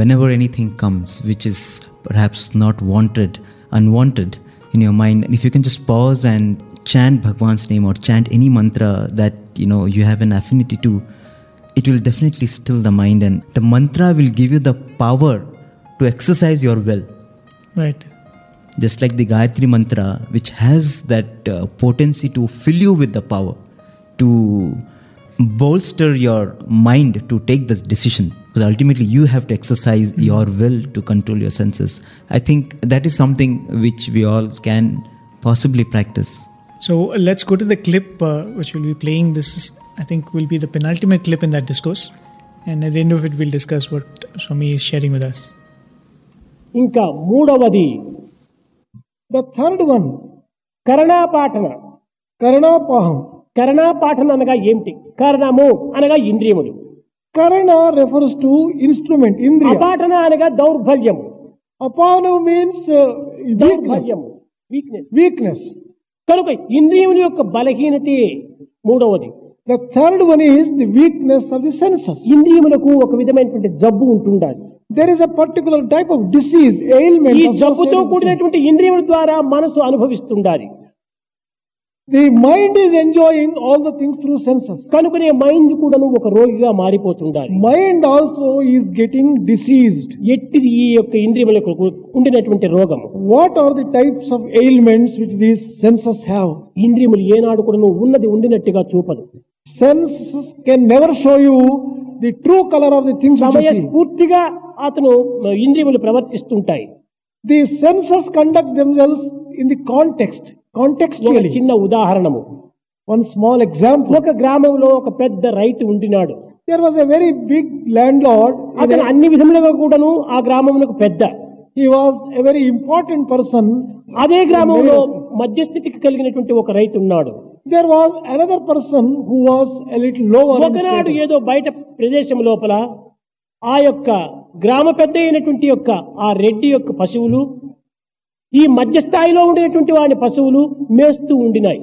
Speaker 4: Whenever anything comes which is perhaps not wanted, unwanted in your mind, if you can just pause and chant Bhagwan's name or chant any mantra that you know you have an affinity to, it will definitely still the mind, and the mantra will give you the power to exercise your will.
Speaker 2: Right.
Speaker 4: Just like the Gayatri Mantra, which has that uh, potency to fill you with the power, to bolster your mind to take this decision Because ultimately, you have to exercise your will to control your senses. I think that is something which we all can possibly practice.
Speaker 2: So uh, let's go to the clip uh, which we'll be playing. This is, I think, will be the penultimate clip in that discourse. And at the end of it, we'll discuss what Swami is sharing with us.
Speaker 5: ఇంకా మూడవది the third one కరణాపాఠన కరణాపాహం కరణాపాఠన అనగా ఏమిటి కరణము అనగా ఇంద్రియములు Karana refers to instrument ఇంద్రియ అపాఠన అనగా దౌర్బల్యము అపాను మీన్స్ దౌర్బల్యము వీక్నెస్ వీక్నెస్ కనుక ఇంద్రియముల యొక్క బలహీనతే మూడవది. The third one is the weakness of the senses ఇంద్రియములకు ఒక విధమైనటువంటి జబ్బు ఉంటుండాలి. There is a particular type of disease ailment ఈ జబ్బుతో కూడినటువంటి ఇంద్రియముల ద్వారా మనసు అనుభవిస్తుండాలి. The mind is enjoying all the things through senses కనుకనే మైండ్ కూడాను ఒక రోగిగా మారిపోతుండాలి. Mind also is getting diseased ఎట్టిది ఈ యొక్క ఇంద్రియములకు ఉండినటువంటి రోగం what are the types of ailments which these senses have ఇంద్రియములు ఏనాడు కూడాను ఉన్నది ఉండినట్టుగా చూపదు. Senses can never show you the true colour of the things సమయస్ఫూర్తిగా అతను ఇంద్రియములు ప్రవర్తిస్తుంటాయి. The senses conduct themselves in the context context చిన్న ఉదాహరణము. వన్ స్మాల్ ఎగ్జాంపుల్ ఒక గ్రామంలో ఒక పెద్ద రైతు ఉండినాడు. There was a very big landlord అతను అన్ని విధములుగా కూడాను ఆ గ్రామమునకు పెద్ద. He was a very important person అదే గ్రామంలో మధ్యస్థితికి కలిగినటువంటి ఒక రైతు ఉన్నాడు. There was another person who was little lower ఒకనాడు ఏదో బయట ప్రదేశం లోపల ఆ యొక్క గ్రామ పెద్ద అయినటువంటి యొక్క ఆ రెడ్డి యొక్క పశువులు ఈ మధ్యస్థాయిలో ఉండేటువంటి వాడి పశువులు మేస్తూ ఉండినాయి.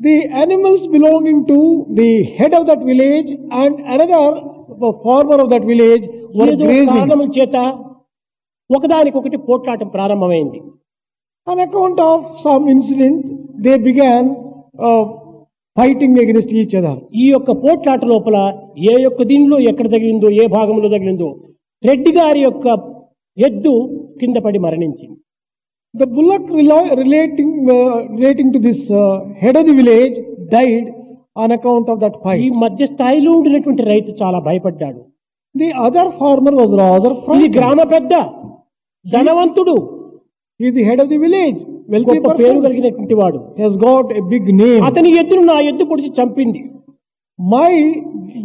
Speaker 5: The animals belonging to the head of that village and another farmer of that village
Speaker 6: చేత ఒకదానికొకటి పోట్లాటం ప్రారంభమైంది.
Speaker 5: On account of some incident they began fighting against each other
Speaker 6: ఈ యొక్క పోట్లాట లోపల ఏ యొక్క దీనిలో ఎక్కడ తగిలిందో ఏ భాగంలో తగిలిందో రెడ్డి గారి యొక్క ఎద్దు కింద పడి మరణించింది.
Speaker 5: The bullock relating, uh, relating to this uh, head of the village died on account of that
Speaker 6: ఈ
Speaker 5: fight.
Speaker 6: మధ్య స్థాయిలో ఉండినటువంటి రైతు చాలా భయపడ్డాడు
Speaker 5: The other farmer was rather
Speaker 6: ఇది
Speaker 5: frightened.
Speaker 6: గ్రామ పెద్ద ధనవంతుడు
Speaker 5: He is the head of the village, wealthy
Speaker 6: గొప్ప పేరు
Speaker 5: person.
Speaker 6: కలిగినటువంటి వాడు
Speaker 5: He has got a big name.
Speaker 6: అతని ఎద్దును నా ఎద్దు పొడిచి చంపింది
Speaker 5: మై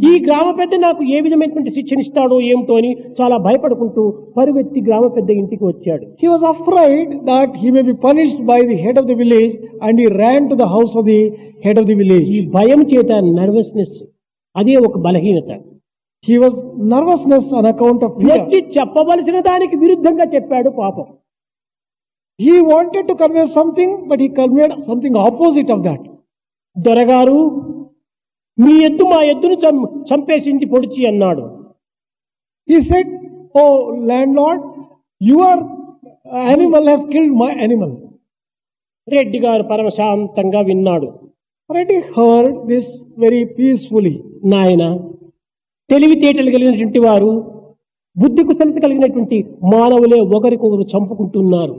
Speaker 6: ఈ గ్రామ పెద్ద నాకు ఏ విధమైనటువంటి శిక్షణ ఇస్తాడో ఏమిటో అని చాలా భయపడుకుంటూ పరుగెత్తి గ్రామ పెద్ద ఇంటికి వచ్చాడు.
Speaker 5: He was afraid that he may be punished by the head of the village and he ran to the house of the head of the village ఈ
Speaker 6: భయం చేత నర్వస్నెస్ అదే ఒక బలహీనత.
Speaker 5: He was nervousness on account of
Speaker 6: వచ్చి చెప్పవలసిన దానికి విరుద్ధంగా చెప్పాడు పాపం.
Speaker 5: He wanted to convey something but he conveyed something opposite of that
Speaker 6: దొరగారు మీ ఎద్దు మా ఎద్దును చంపేసింది పొడిచి అన్నాడు.
Speaker 5: ఈ said O landlord your animal has killed my animal
Speaker 6: Reddy garu పరమశాంతంగా విన్నాడు.
Speaker 5: Reddy heard this very peacefully
Speaker 6: నాయన తెలివితేటలు కలిగినటువంటి వారు బుద్ధి కుశలత కలిగినటువంటి మానవులే ఒకరికొకరు చంపుకుంటున్నారు.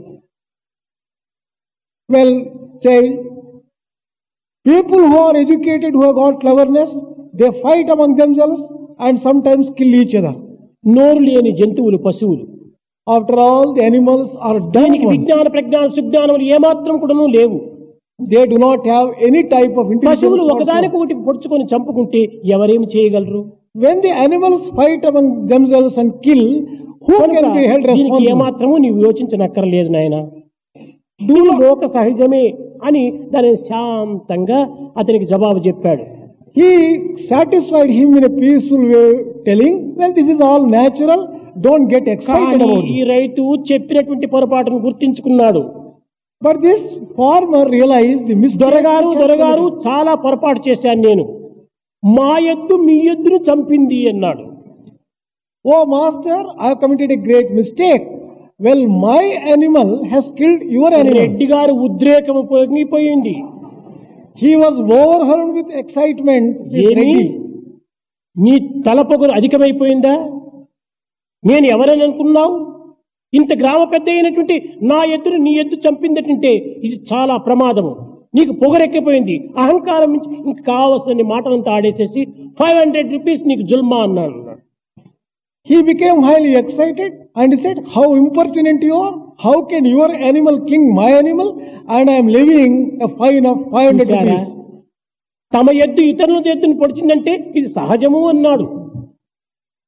Speaker 5: Well child People who are educated, who have got cleverness, they fight among themselves and sometimes kill each other.
Speaker 6: నోరు లేని జంతువులు పశువులు
Speaker 5: after all the animals are
Speaker 6: దానికి విజ్ఞాన ప్రజ్ఞాన సుజ్ఞానములు ఏమాత్రం కూడాను లేవు.
Speaker 5: They do not have any type of
Speaker 6: పశువులు ఒకదానికొకటి పొడుచుకొని చంపుకుంటే ఎవరేం చేయగలరు?
Speaker 5: When the animals fight among themselves and kill who can be held responsible
Speaker 6: ఏమాత్రము నీవు యోచించనక్కర్లేదు నాయనా. భూలోక సహజమే అని దాని శాంతంగా అతనికి జవాబు చెప్పాడు.
Speaker 5: He satisfied him in peaceful way telling well this is all natural don't get excited
Speaker 6: ఈ రైతు చెప్పినటువంటి పొరపాటును గుర్తించుకున్నాడు.
Speaker 5: But this farmer realise miss
Speaker 6: దొరగారు దొరగారు చాలా పొరపాటు చేశాను నేను. మా ఎద్దు మీ ఎద్దును చంపింది అన్నాడు.
Speaker 5: O master I committed a great mistake Well, my animal has killed your animal.
Speaker 6: Reddy garu ఉద్రేకము పొంగిపోయింది
Speaker 5: overwhelmed with excitement. this
Speaker 6: ఏమి
Speaker 5: Reddy.
Speaker 6: నీ తలపొగరు అధికమైపోయిందా నేను ఎవరని అనుకున్నావు ఇంత గ్రామ పెద్ద అయినటువంటి నా ఎద్దును నీ ఎద్దు చంపిందటంటే ఇది చాలా ప్రమాదము నీకు పొగరెక్కిపోయింది అహంకారం నుంచి ఇంక కావలసిన మాటలంతా ఆడేసేసి ఫైవ్ హండ్రెడ్ రూపీస్ నీకు జుల్మా అన్నాను.
Speaker 5: He became highly excited and he said, How impertinent you are! How can your animal king my animal? And I am levying a fine of 500
Speaker 6: చూశారా?
Speaker 5: rupees.
Speaker 6: తమ ఎద్దు ఇతరుల ఎద్దును పొడిచిందంటే ఇది సహజము అన్నాడు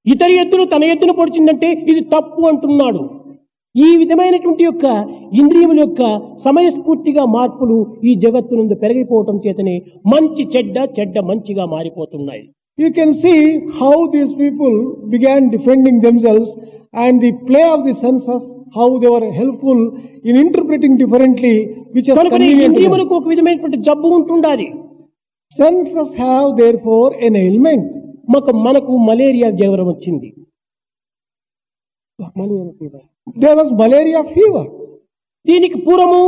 Speaker 6: ఇతర ఎద్దులు తన ఎద్దును పొడిచిందంటే ఇది తప్పు అంటున్నాడు ఈ విధమైనటువంటి యొక్క ఇంద్రియముల యొక్క సమయస్ఫూర్తిగా మార్పులు ఈ జగత్తునందు పెరిగిపోవటం చేతనే మంచి చెడ్డ చెడ్డ మంచిగా మారిపోతున్నాయి
Speaker 5: You can see how these people began defending themselves and the play of the senses, how they were helpful in interpreting differently, which is convenient Senses have therefore an ailment.
Speaker 6: మాకు మనకు మలేరియా జ్వరం వచ్చింది malaria.
Speaker 5: There was malaria fever.
Speaker 6: దీనికి పూర్వము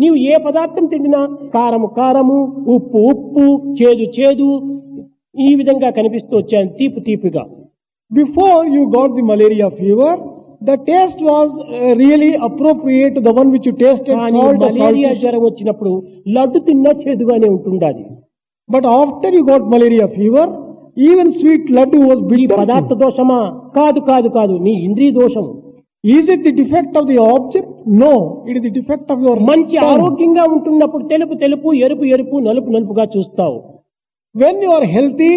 Speaker 6: నీవు ఏ పదార్థం తిండినా కారము కారము ఉప్పు ఉప్పు చేదు చేదు ఈ విధంగా కనిపిస్తూ వచ్చాను తీపి తీపిగా.
Speaker 5: Before you got the malaria fever the taste was really appropriate the one which
Speaker 6: taste
Speaker 5: malaria
Speaker 6: జ్వరం వచ్చినప్పుడు లడ్డు తిన్నా చేదుగానే ఉంటుండాలి
Speaker 5: but after you got malaria fever even sweet laddu was bill
Speaker 6: పదార్థ దోషమా? కాదు కాదు కాదు. నీ ఇంద్రియ దోషము.
Speaker 5: Is it the defect of the object no it the defect of your
Speaker 6: మంచి ఆరోగ్యంగా ఉంటున్నప్పుడు తెలుపు తెలుపు ఎరుపు ఎరుపు నలుపు నలుపుగా చూస్తావు.
Speaker 5: When you are healthy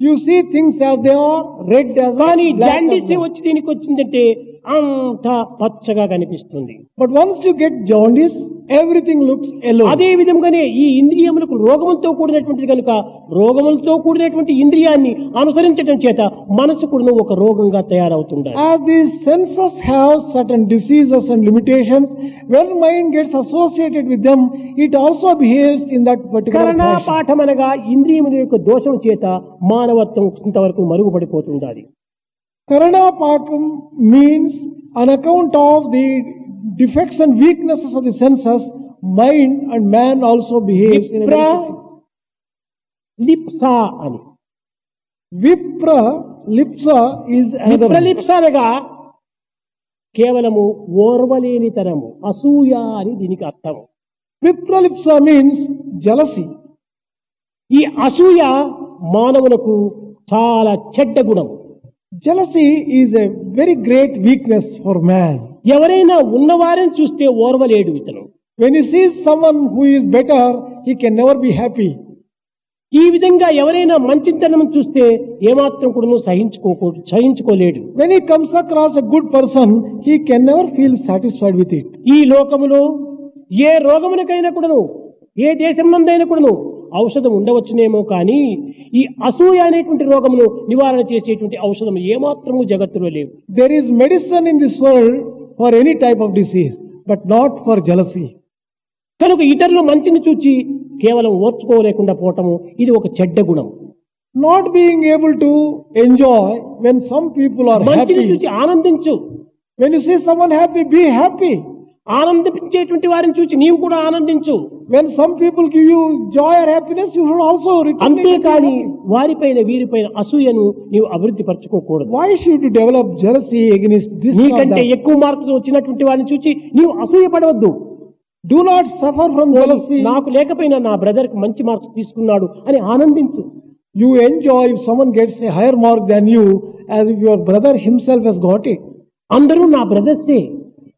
Speaker 5: you see things as they are red as
Speaker 6: కానీ జాండీసే వచ్చి దీనికి వచ్చిందంటే అంతా పచ్చగా కనిపిస్తుంది.
Speaker 5: But once you get jaundice everything looks yellow
Speaker 6: అదే విధంగానే ఈ ఇంద్రియములకు రోగములతో కూడినటువంటి కనుక రోగములతో కూడినటువంటి ఇంద్రియాన్ని అనుసరించడం చేత మనసు కూడా ఒక రోగంగా
Speaker 5: తయారవుతుంది the senses have certain diseases and limitations well mind gets associated with them it also behaves in that particular
Speaker 6: పాఠం అనగా ఇంద్రియముల యొక్క దోషం చేత మానవత్వం ఇంతవరకు
Speaker 5: మరుగుపడిపోతుంది కరుణాపాకం means on account of the defects and weaknesses of the senses mind and man also behaves
Speaker 6: లిప్సా అని.
Speaker 5: విప్ర లిప్సా ఇస్
Speaker 6: లిప్స అనగా కేవలము ఓర్వలేనితనము అసూయ అని దీనికి అర్థం
Speaker 5: విప్రలిప్స మీన్స్ జలసి
Speaker 6: ఈ అసూయ మానవులకు చాలా చెడ్డ గుణము.
Speaker 5: Jealousy is a very great weakness for man
Speaker 6: ఎవరైనా ఉన్నవారని చూస్తే ఓర్వలేడు ఇతను.
Speaker 5: When he sees someone who is better he can never be happy
Speaker 6: ఈ విధంగా ఎవరైనా మంచితనం చూస్తే ఏమాత్రం కూడాను సహించుకోకూడదు సహించుకోలేడు.
Speaker 5: When he comes across a good person he can never feel satisfied with it
Speaker 6: ఈ లోకములో ఏ రోగమునకైనా కూడాను ఏ దేశం నందైనా కూడాను ఔషధం ఉండవచ్చునేమో కానీ ఈ అసూయ అనేటువంటి రోగమును నివారణ చేసేటువంటి ఔషధం ఏమాత్రము జగత్తులో లేవు.
Speaker 5: There is medicine in this world for any type of disease but not for jealousy
Speaker 6: కనుక ఇతరులు మంచిని చూచి కేవలం ఓర్చుకోలేకుండా పోవటము ఇది ఒక చెడ్డ గుణం.
Speaker 5: Not being able to enjoy when some people are
Speaker 6: మంచిని చూచి ఆనందించు.
Speaker 5: When you see some happy be happy
Speaker 6: ఆనందించేటువంటి వారిని చూసి నీవు కూడా ఆనందించు.
Speaker 5: When some people give you joy or happiness you should also
Speaker 6: అంతేకాని వారిపైన వీరిపైన అసూయను నీవు అభివృద్ధి పరచుకోకూడదు.
Speaker 5: Why should develop jealousy against this
Speaker 6: నీకంటే ఎక్కువ మార్కులు వచ్చినటువంటి వారిని చూసి నీవు అసూయ పడవద్దు
Speaker 5: do not suffer from jealousy
Speaker 6: నాకు లేకపోయినా నా బ్రదర్కి మంచి మార్క్స్ తీసుకున్నాడు అని ఆనందించు.
Speaker 5: You enjoy if someone gets a higher mark than you as your brother himself he's got it
Speaker 6: అందరూ నా బ్రదర్సే.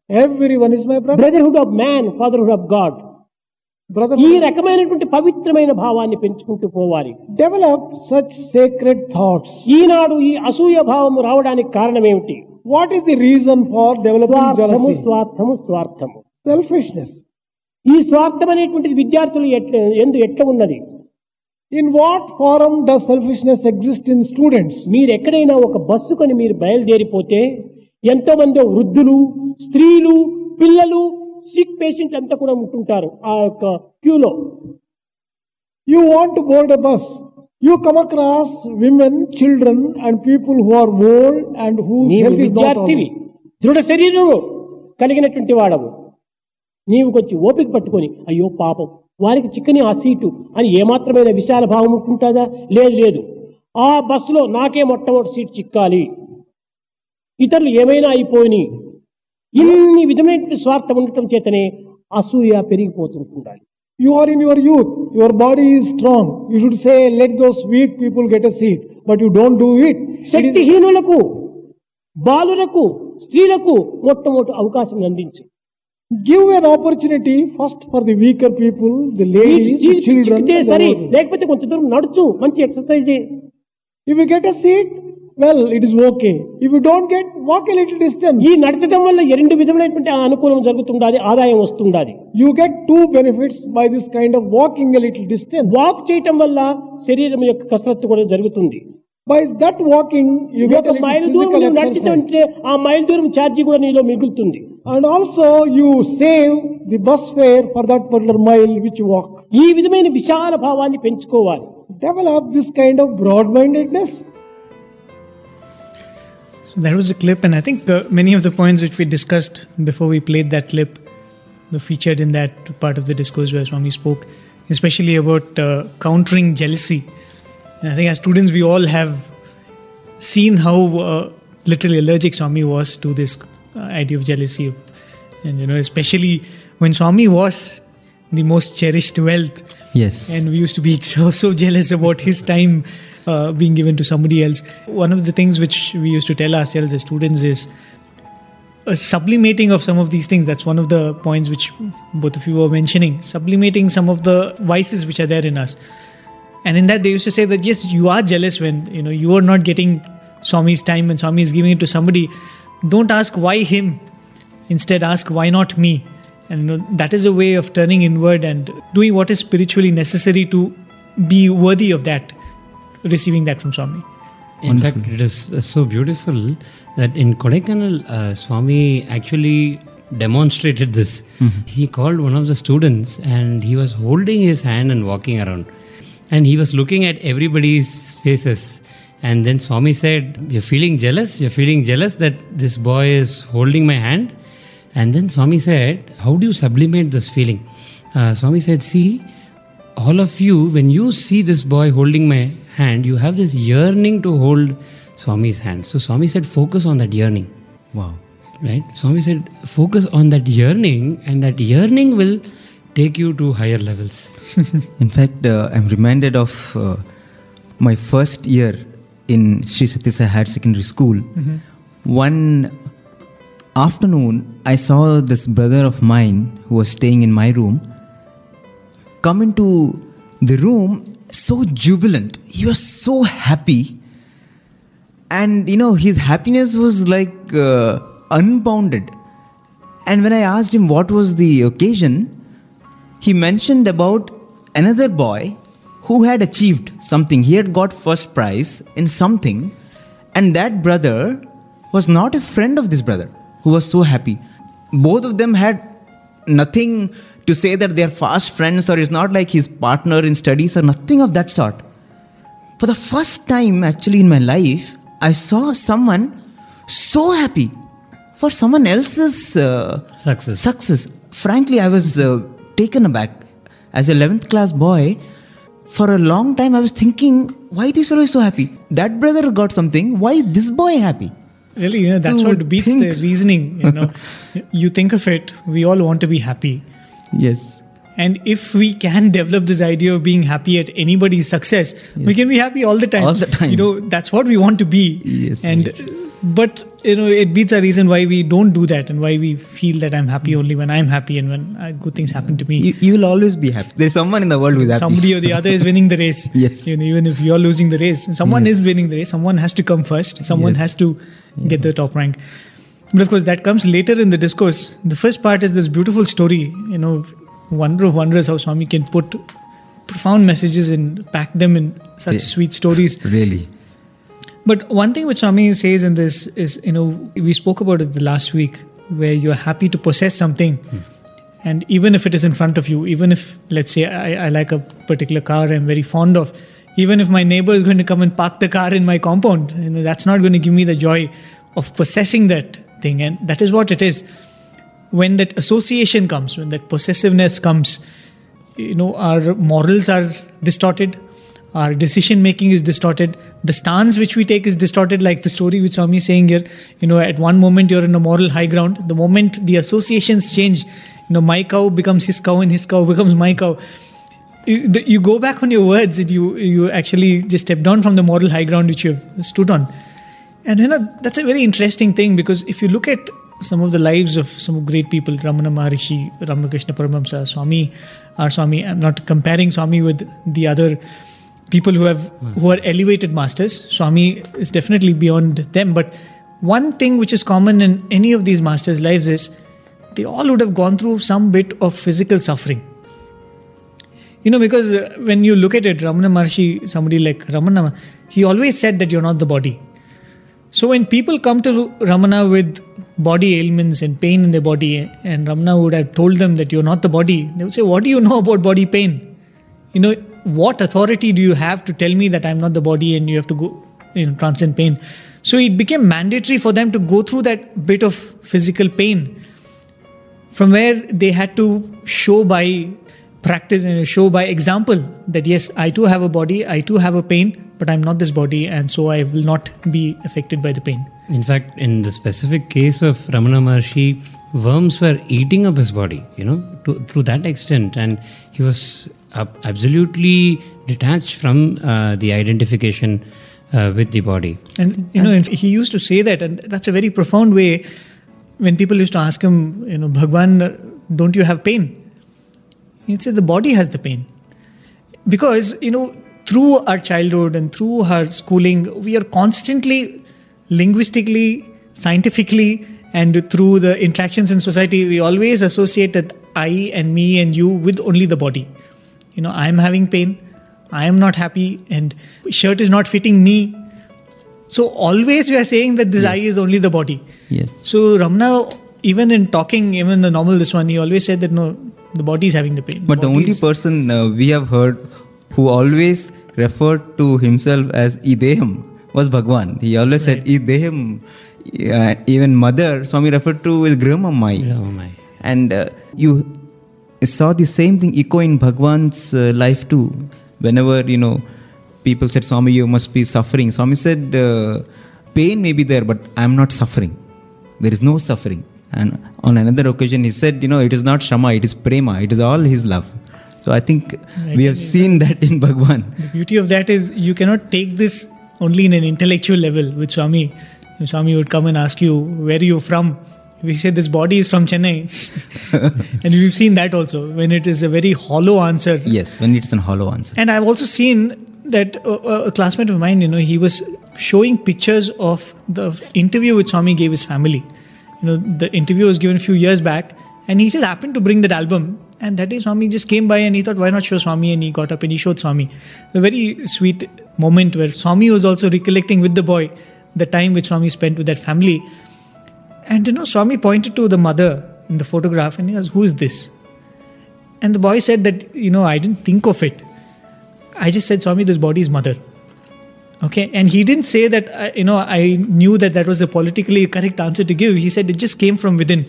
Speaker 5: Everyone is my brother
Speaker 6: brotherhood of man fatherhood of God
Speaker 5: brother
Speaker 6: ఈ రకమైనటువంటి పవిత్రమైన భావాన్ని పెంచుకుంటూ పోవాలి.
Speaker 5: డెవలప్ సచ్ సేక్రెడ్ థాట్స్
Speaker 6: ఈనాడు ఈ అసూయ భావం రావడానికి కారణం ఏమిటి
Speaker 5: what is the reason for develop
Speaker 6: స్వార్థము స్వార్థము.
Speaker 5: సెల్ఫిష్నెస్
Speaker 6: ఈ స్వార్థం అనేటువంటిది విద్యార్థులు ఎందు ఎట్లా ఉన్నది?
Speaker 5: In what form the selfishness exist in students
Speaker 6: మీరు ఎక్కడైనా ఒక బస్సుకొని మీరు బయలుదేరిపోతే ఎంతోమంది వృద్ధులు స్త్రీలు పిల్లలు సిక్ పేషెంట్ అంతా కూడా ఉంటుంటారు ఆ యొక్క క్యూలో.
Speaker 5: You want board a bus you come across women children and people who are old and who
Speaker 6: విద్యార్థివి దృఢ శరీరం కలిగినటువంటి వాడవు. నీవు కొంచెం ఓపిక పట్టుకొని అయ్యో పాపం వారికి చిక్కని ఆ సీటు అని ఏమాత్రమైన విశాల భావం ఉంటుంటుందా? లేదు లేదు. ఆ బస్సులో నాకే మొట్టమొదటి సీట్ చిక్కాలి. ఇతరులు ఏమైనా అయిపోయి ఇన్ని విధమైనటువంటి స్వార్థం ఉండటం చేతనే అసూయ పెరిగిపోతుంటుండాలి.
Speaker 5: You are in your youth your body is strong you should say let those weak people get seat but you don't do it
Speaker 6: శక్తిహీనులకు బాలులకు స్త్రీలకు మొట్టమొదటి అవకాశం అందించి.
Speaker 5: Give an opportunity first for the weaker people the ladies children
Speaker 6: సరే లేకపోతే కొంచెం దూరం నడుచు మంచి ఎక్సర్సైజ్
Speaker 5: ఇవి get a seat well it is okay if you don't get walk a little distance
Speaker 6: ఈ నడచడం వల్ల రెండు విధమైనటువంటి అనుకూలం జరుగుతుండాలి ఆదాయం వస్తుండాలి.
Speaker 5: You get two benefits by this kind of walking a little distance
Speaker 6: walk చేయటం వల్ల శరీరం యొక్క కసరత్తు కూడా జరుగుతుంది.
Speaker 5: By that walking you get mile
Speaker 6: దూరం నడిచితే ఆ మైల్ దూరం ఛార్జీ కూడా నీలో మిగులుతుంది.
Speaker 5: And also you save the bus fare for that particular mile which walk
Speaker 6: ఈ విధమైన విశాల భావాన్ని పెంచుకోవాలి.
Speaker 5: Develop this kind of broad mindedness
Speaker 2: So that was a clip, and I think uh, many of the points which we discussed before we played that clip, were featured in that part of the discourse where Swami spoke, especially about uh, countering jealousy. And I think as students, we all have seen how uh, literally allergic Swami was to this uh, idea of jealousy, and you know, especially when Swami was the most cherished wealth,
Speaker 4: Yes.
Speaker 2: and we used to be so, so jealous about his time uh, being given to somebody else. One of the things which we used to tell ourselves as students is a sublimating of some of these things. That's one of the points which both of you were mentioning. Sublimating some of the vices which are there in us. And in that, they used to say that yes, you are jealous when you know you are not getting Swami's time and Swami is giving it to somebody. don't ask why him, instead ask why not me. And you know, that is a way of turning inward and doing what is spiritually necessary to be worthy of that, receiving that from Swami.
Speaker 3: In fact, it is uh, so beautiful that in Kodaikanal, uh, Swami actually demonstrated this. He called one of the students and he was holding his hand and walking around. And he was looking at everybody's faces. And then Swami said, You're feeling jealous? You're feeling jealous that this boy is holding my hand? And then Swami said, How do you sublimate this feeling? Uh, Swami said, See, all of you, when you see this boy holding my hand, you have this yearning to hold Swami's hand. So Swami said, focus on that yearning.
Speaker 4: Wow.
Speaker 3: Right? Swami said, focus on that yearning, and that yearning will take you to higher levels.
Speaker 4: In fact, uh, I'm reminded of uh, my first year in Sri Sathya Sai Higher Secondary School. One afternoon, I saw this brother of mine who was staying in my room come into the room so jubilant. He was so happy. And you know, his happiness was like uh, unbounded. And when I asked him what was the occasion, he mentioned about another boy who had achieved something. He had got first prize in something, and that brother was not a friend of this brother who was so happy. Both of them had nothing to say that they are fast friends or is not like his partner in studies or nothing of that sort. For the first time, actually, in my life, I saw someone so happy for someone else's uh,
Speaker 3: Success.
Speaker 4: success. Frankly, I was uh, taken aback. As a 11th class boy, for a long time I was thinking, why this fellow is so happy? That brother got something, why is this boy happy?
Speaker 2: Really, you know, that's what beats
Speaker 4: think.
Speaker 2: the reasoning. You know, you think of it, we all want to be happy.
Speaker 4: Yes.
Speaker 2: And if we can develop this idea of being happy at anybody's success, we can be happy all the time.
Speaker 4: All the time.
Speaker 2: You know, that's what we want to be.
Speaker 4: Yes.
Speaker 2: And but you know, it beats our reason why we don't do that and why we feel that I'm happy only when I'm happy and when uh, good things happen to me.
Speaker 4: You, you will always be happy. There's someone in the world who's happy.
Speaker 2: Somebody or the other is winning the race.
Speaker 4: Yes.
Speaker 2: You know, even if you're losing the race, someone is winning the race. Someone has to come first. Someone
Speaker 4: Yes.
Speaker 2: has to get the top rank. But of course, that comes later in the discourse. The first part is this beautiful story. You know, wonder of wonders how Swami can put profound messages and pack them in such
Speaker 4: Yeah.
Speaker 2: sweet stories.
Speaker 4: Really.
Speaker 2: But one thing which Swami says in this is, you know, we spoke about it the last week, where you're happy to possess something, and even if it is in front of you, even if, let's say, I, I like a particular car I'm very fond of, even if my neighbor is going to come and park the car in my compound, you know, that's not going to give me the joy of possessing that thing, and that is what it is. When that association comes, when that possessiveness comes, you know, our morals are distorted, our decision making is distorted, the stance which we take is distorted, like the story which Swami is saying here. You know, at one moment you're in a moral high ground, the moment the associations change, you know, my cow becomes his cow and his cow becomes my cow. You go back on your words and you you actually just step down from the moral high ground which you've stood on. And you know, that's a very interesting thing because if you look at some of the lives of some great people, Ramana Maharishi, Ramakrishna Paramahamsa, Swami, our Swami, I'm not comparing Swami with the other people who have who are elevated masters. Swami is definitely beyond them. But one thing which is common in any of these masters' lives is they all would have gone through some bit of physical suffering. You know, because uh, when you look at it, Ramana Maharshi, somebody like Ramana, he always said that you're not the body. So when people come to Ramana with body ailments and pain in their body, and Ramana would have told them that you're not the body, they would say, What do you know about body pain? You know, what authority do you have to tell me that I'm not the body and you have to go, you know, transcend pain? So it became mandatory for them to go through that bit of physical pain from where they had to show by practice and show by example that yes, I too have a body, I too have a pain, but I'm not this body, and so I will not be affected by the pain.
Speaker 3: In fact, in the specific case of Ramana Maharshi, worms were eating up his body, you know, to, to that extent, and he was absolutely detached from uh, the identification uh, with the body.
Speaker 2: And you know, and he used to say that, and that's a very profound way. When people used to ask him, you know, Bhagwan, don't you have pain? Say the body has the pain, because you know, through our childhood and through our schooling, we are constantly linguistically scientifically and through the interactions in society, we always associate that I and me and you with only the body. You know, I am having pain, I am not happy, and shirt is not fitting me. So always we are saying that this
Speaker 4: Yes.
Speaker 2: I is only the body.
Speaker 4: Yes.
Speaker 2: So Ramana, even in talking, even the normal this one, he always said that no, the body is having the pain.
Speaker 4: But the
Speaker 2: body
Speaker 4: only
Speaker 2: is-
Speaker 4: person uh, we have heard who always referred to himself as Ideham was Bhagwan. He always said Ideham. Uh, even mother, Swami referred to as Grihamammai.
Speaker 3: Oh.
Speaker 4: And uh, you saw the same thing echo in Bhagwan's uh, life too. Whenever, you know, people said, Swami, you must be suffering. Swami said, uh, pain may be there, but I am not suffering. There is no suffering. And on another occasion, he said, you know, it is not Shama, it is Prema, it is all his love. So I think we have seen that in Bhagwan.
Speaker 2: The beauty of that is you cannot take this only in an intellectual level with Swami. Swami would come and ask you, Where are you from? We say this body is from Chennai. and we've seen that also when it is a very hollow answer.
Speaker 4: Yes, when it's an hollow answer.
Speaker 2: And I've also seen that uh, a classmate of mine, you know, he was showing pictures of the interview which Swami gave his family. You know, the interview was given a few years back, and he just happened to bring that album. And that day, Swami just came by and he thought, why not show Swami? And he got up and he showed Swami. A very sweet moment where Swami was also recollecting with the boy the time which Swami spent with that family. And you know, Swami pointed to the mother in the photograph and he asked, Who is this? And the boy said that, you know, I didn't think of it. I just said, Swami, this body is mother. Okay. And he didn't say that, uh, you know, I knew that that was a politically correct answer to give. He said it just came from within.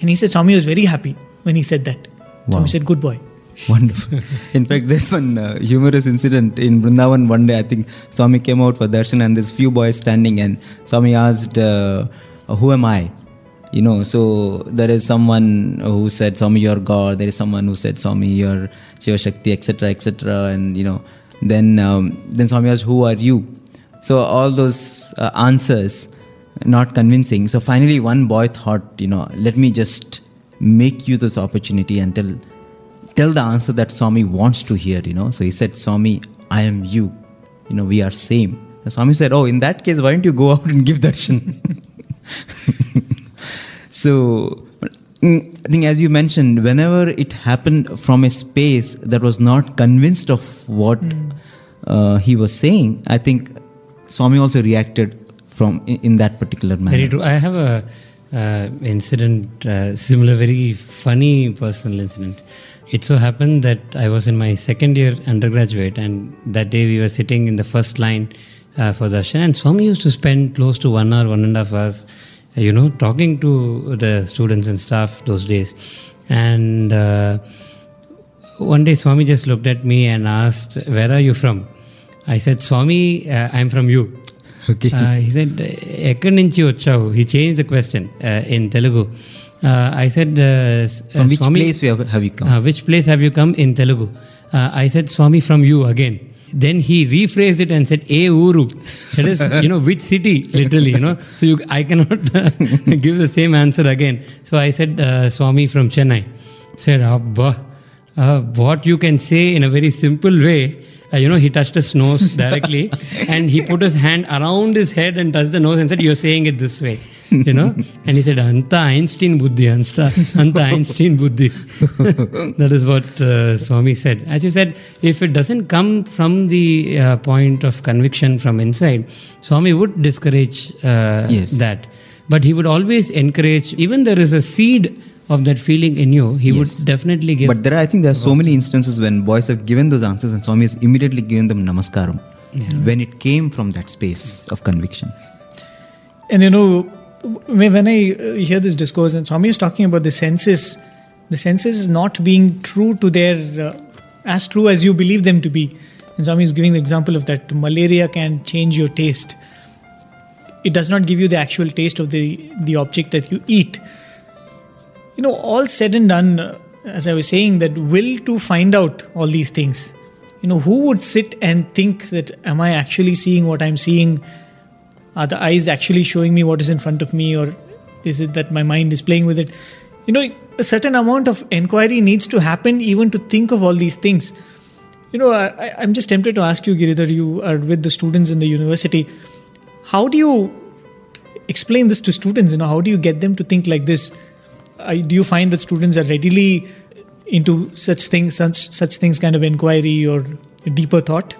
Speaker 2: And he said, Swami was very happy when he said that.
Speaker 4: Wow.
Speaker 2: Swami said, Good boy.
Speaker 4: Wonderful. In fact, there's one uh, humorous incident in Vrindavan. One day, I think Swami came out for darshan, and there's few boys standing, and Swami asked, uh, "Who am I?" You know, so there is someone who said, "Swami, you're God." There is someone who said, "Swami, you're Shiva Shakti," etc., etc. And you know, then um, then Swami asked, "Who are you?" So all those uh, answers not convincing. So finally, one boy thought, you know, let me just make you this opportunity and tell tell the answer that Swami wants to hear, you know. So he said, Swami, I am you. You know, we are same. And Swami said, Oh, in that case, why don't you go out and give darshan? so I think as you mentioned, whenever it happened from a space that was not convinced of what uh, he was saying, I think Swami also reacted from in, that particular manner.
Speaker 3: Very true. I have a uh, incident uh, similar, very funny personal incident. It so happened that I was in my second year undergraduate, and that day we were sitting in the first line uh, for darshan, and Swami used to spend close to one hour, one and a half hours, you know, talking to the students and staff those days. And uh, one day Swami just looked at me and asked, Where are you from? I said, Swami, uh, I'm from you.
Speaker 4: Okay.
Speaker 3: Uh, he said, Ekaninchi ochao." He changed the question uh, in Telugu. Uh, I said, uh,
Speaker 4: From which
Speaker 3: Swami,
Speaker 4: place have you come?
Speaker 3: which place have you come in Telugu? I said, Swami, from you again. Then he rephrased it and said, A Uru. That is, you know, which city, literally, you know. So you, I cannot give the same answer again. So I said, uh, Swami from Chennai. Said, Abba, uh, what you can say in a very simple way. Uh, you know, he touched his nose directly and he put his hand around his head and touched the nose and said, You're saying it this way. You know? And he said, Anta Einstein Buddhi, Anta, Anta Einstein Buddhi. that is what uh, Swami said. As you said, if it doesn't come from the uh, point of conviction from inside, Swami would discourage uh,
Speaker 4: Yes.
Speaker 3: that. But he would always encourage, even there is a seed of that feeling in you, he
Speaker 4: Yes.
Speaker 3: would definitely give.
Speaker 4: But there are, I think there are so many instances when boys have given those answers and Swami has immediately given them namaskaram when it came from that space of conviction.
Speaker 2: And you know, when when I uh, hear this discourse, and Swami is talking about the senses, the senses not being true to their, uh, as true as you believe them to be. And Swami is giving the example of that malaria can change your taste. It does not give you the actual taste of the, the object that you eat. You know, all said and done, uh, as I was saying, that will to find out all these things. You know, who would sit and think that, am I actually seeing what I'm seeing? Are the eyes actually showing me what is in front of me, or is it that my mind is playing with it? You know, a certain amount of inquiry needs to happen even to think of all these things. You know, I, I'm just tempted to ask you, Giridhar, you are with the students in the university. How do you explain this to students? You know, how do you get them to think like this? Do you find that students are readily into such things, such such things, kind of inquiry or deeper thought?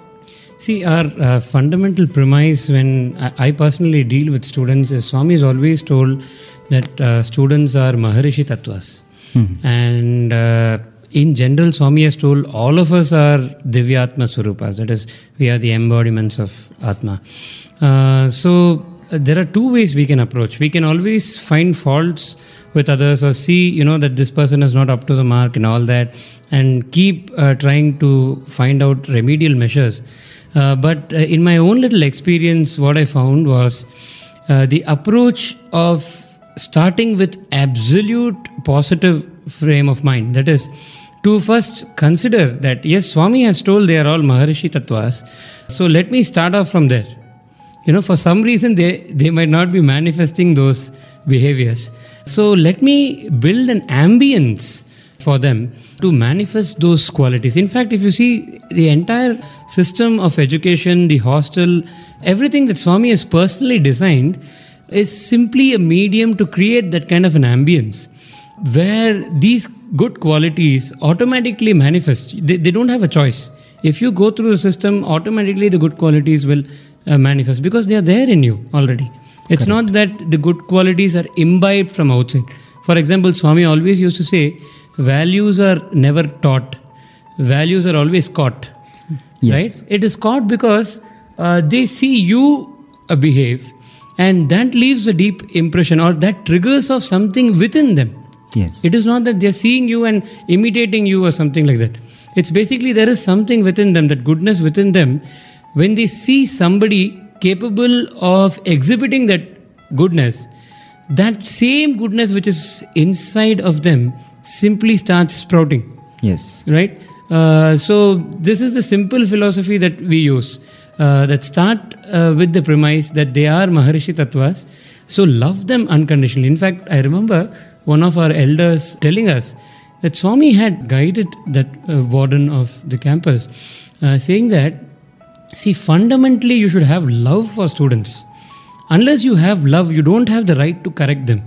Speaker 3: See, our uh, fundamental premise when I, I personally deal with students is Swami is always told that uh, students are Maharishi Tattvas. And uh, in general, Swami has told all of us are Divyatma Swarupas, that is, we are the embodiments of Atma. Uh, so, there are two ways we can approach. We can always find faults with others or see, you know, that this person is not up to the mark and all that, and keep uh, trying to find out remedial measures. Uh, but uh, in my own little experience, what I found was uh, the approach of starting with absolute positive frame of mind. That is, to first consider that yes, Swami has told they are all Maharishi Tattvas. So let me start off from there. You know, for some reason they, they might not be manifesting those behaviors. So let me build an ambience for them to manifest those qualities. In fact, if you see the entire system of education, the hostel, everything that Swami has personally designed is simply a medium to create that kind of an ambience where these good qualities automatically manifest. They, they don't have a choice. If you go through the system, automatically the good qualities will uh, manifest because they are there in you already. It's not that the good qualities are imbibed from outside. For example, Swami always used to say, values are never taught, values are always caught.
Speaker 4: Yes.
Speaker 3: Right? It is caught because uh, they see you uh, behave and that leaves a deep impression or that triggers of something within them.
Speaker 4: Yes.
Speaker 3: It is not that they're seeing you and imitating you or something like that. It's basically there is something within them, that goodness within them. When they see somebody capable of exhibiting that goodness, that same goodness which is inside of them simply starts sprouting.
Speaker 4: Yes.
Speaker 3: right? Uh, so this is the simple philosophy that we use uh, that start uh, with the premise that they are maharishi tattvas. So love them unconditionally. In fact i remember one of our elders telling us that swami had guided that uh, warden of the campus uh, saying that see fundamentally you should have love for students. Unless you have love you don't have the right to correct them.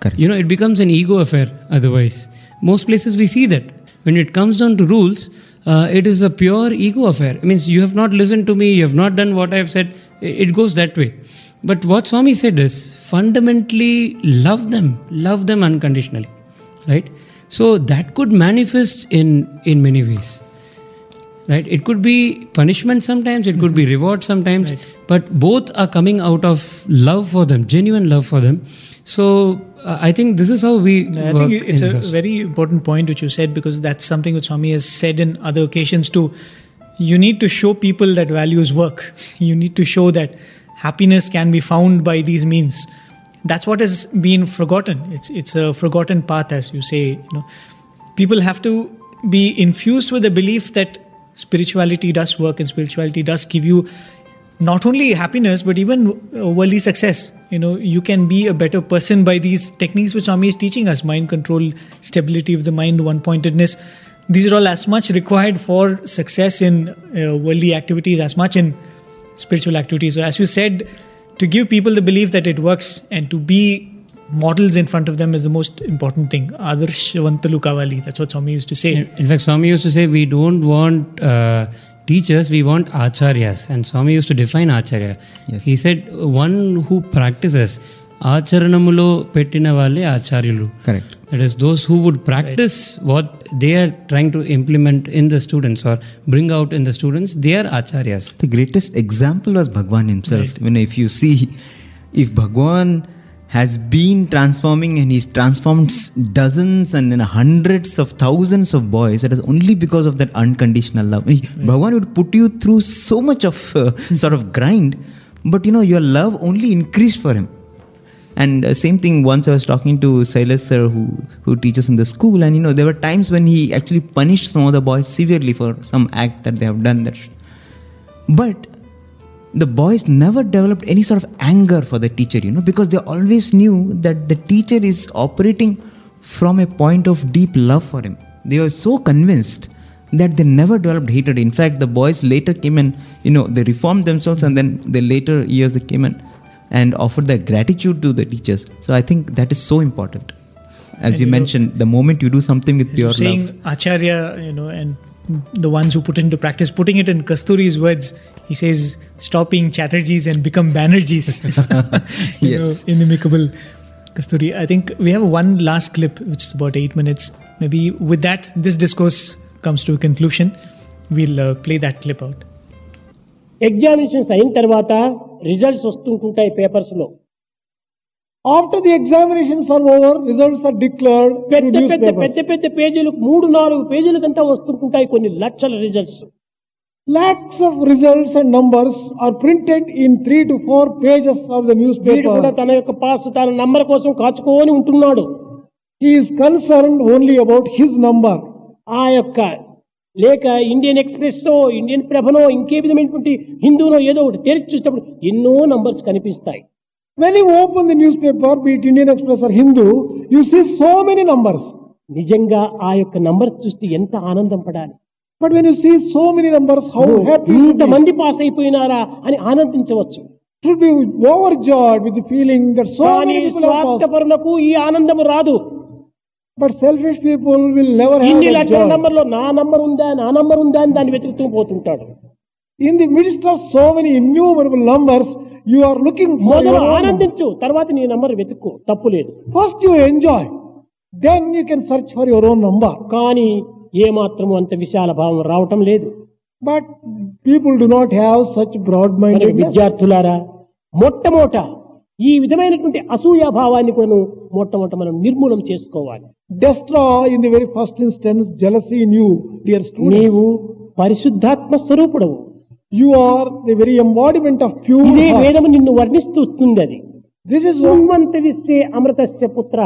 Speaker 4: Correct.
Speaker 3: you know it becomes an ego affair otherwise. Most places we see that. When it comes down to rules uh, it is a pure ego affair. It means you have not listened to me you have not done what i have said. It goes that way. But what swami said is fundamentally love them. Love them unconditionally. Right? So that could manifest in in many ways right it could be punishment sometimes it could be reward sometimes but both are coming out of love for them genuine love for them so uh, i think this is how we
Speaker 2: I think it's a very important point which you said because that's something which Swami has said in other occasions too. You need to show people that values work. You need to show that happiness can be found by these means. That's what has been forgotten. It's it's a forgotten path, as you say. You know, people have to be infused with the belief that spirituality does work and spirituality does give you not only happiness but even uh, worldly success. You know you can be a better person by these techniques which Swami is teaching us. Mind control stability of the mind one pointedness these are all as much required for success in uh, worldly activities as much in spiritual activities. So as you said to give people the belief that it works and to be models in front of them is the most important thing adarshvantalu kavali that's what Swami used to say
Speaker 3: In in fact, Swami used to say we don't want uh, teachers, we want acharyas. And Swami used to define acharya.
Speaker 4: Yes.
Speaker 3: He said, one who practices. ఆచరణములో పెట్టిన వాళ్ళే ఆచార్యులు
Speaker 4: Correct.
Speaker 3: That is, those who would practice what they are trying to implement in the students or bring out in the students, they are acharyas.
Speaker 4: The greatest example was Bhagwan himself. When if you see, if Bhagwan has been transforming and he's transformed dozens and then hundreds of thousands of boys, it is only because of that unconditional love. He- Bhagwan would put you through so much of uh, sort of grind, but you know your love only increased for him. And uh, same thing. Once I was talking to Silas sir, who who teaches in the school, and you know there were times when he actually punished some of the boys severely for some act that they have done. That, but the boys never developed any sort of anger for the teacher, you know, because they always knew that the teacher is operating from a point of deep love for him. They were so convinced that they never developed hatred. In fact, the boys later came and, you know, they reformed themselves and then the later years they came and and offer their gratitude to the teachers. So I think that is so important. As you
Speaker 2: you know-
Speaker 4: mentioned, the moment you do something with pure
Speaker 2: saying
Speaker 4: love.
Speaker 2: Acharya, you know, and the ones who put into practice, putting it in Kasturi's words, he says, stop being Chatterjees and become Banerjees. you
Speaker 4: Yes.
Speaker 2: know, inimicable Kasturi. I think we have one last clip, which is about eight minutes. Maybe with that, this discourse comes to a conclusion. We'll uh, play that clip out.
Speaker 6: Examinations అయిన తర్వాత results వస్తుంటుంటాయి papers లో
Speaker 5: After the examinations are over, results are declared through
Speaker 6: పెద్ద పెద్ద
Speaker 5: newspapers.
Speaker 6: పెద్ద పెద్ద పేజీలు మూడు నాలుగు పేజీలకంతా వస్తుంటుంటాయి కొన్ని లక్షల results
Speaker 5: lakhs of results and numbers are printed in three to four pages of the
Speaker 6: newspaper కూడా తన యొక్క పాస్ తన నంబర్ కోసం కాచుకోని ఉంటున్నాడు.
Speaker 5: Is concern only about his number
Speaker 6: ఆ యొక్క లేక ఇండియన్ ఎక్స్ప్రెస్ ఇండియన్ ప్రభనో ఇంకే విధమైనటువంటి హిందూనో ఏదో ఒకటి తెరిచి చూసినప్పుడు ఎన్నో నంబర్స్ కనిపిస్తాయి.
Speaker 5: When you open the newspaper be it Indian Express or Hindu you see so many numbers
Speaker 6: నిజంగా ఆ యొక్క నంబర్స్ చూస్తే ఎంత ఆనందం పడాలి.
Speaker 5: But when you see so many numbers how happy ఇంత
Speaker 6: మంది పాస్ అయిపోయినారా అని ఆనందించవచ్చు.
Speaker 5: Should be overjoyed with the feeling that so many people
Speaker 6: ఈ ఆనందం రాదు.
Speaker 5: But selfish people will never
Speaker 6: ఇన్ని లక్షల నంబర్లో నా నంబర్ ఉందా నా నంబర్ ఉందా అని దాన్ని వెతుకుతూ పోతుంటాడు.
Speaker 5: In the midst of so many innumerable numbers you are looking
Speaker 6: మొదలు ఆనందించు తర్వాత నీ నంబర్ వెతుక్కు తప్పు లేదు.
Speaker 5: First you enjoy then you can search for your own number
Speaker 6: కానీ ఏమాత్రము అంత విశాల భావం రావటం లేదు.
Speaker 5: But people do not have such
Speaker 6: broad
Speaker 5: mind
Speaker 6: విద్యార్థులారా మొట్టమొట ఈ విధమైనటువంటి అసూయాభావాన్ని కూడా మొట్టమొట మనం నిర్మూలం చేసుకోవాలి.
Speaker 5: Destroy in the very first instance jealousy in you dear
Speaker 6: నీవు పరిశుద్ధాత్మ స్వరూపుడవు.
Speaker 5: You are the very embodiment of pure
Speaker 6: వేదము నిన్ను వర్ణిస్తుంది అది
Speaker 5: దిస్ ఇస్
Speaker 6: సుమంత విశ్వే అమృతస్య పుత్ర.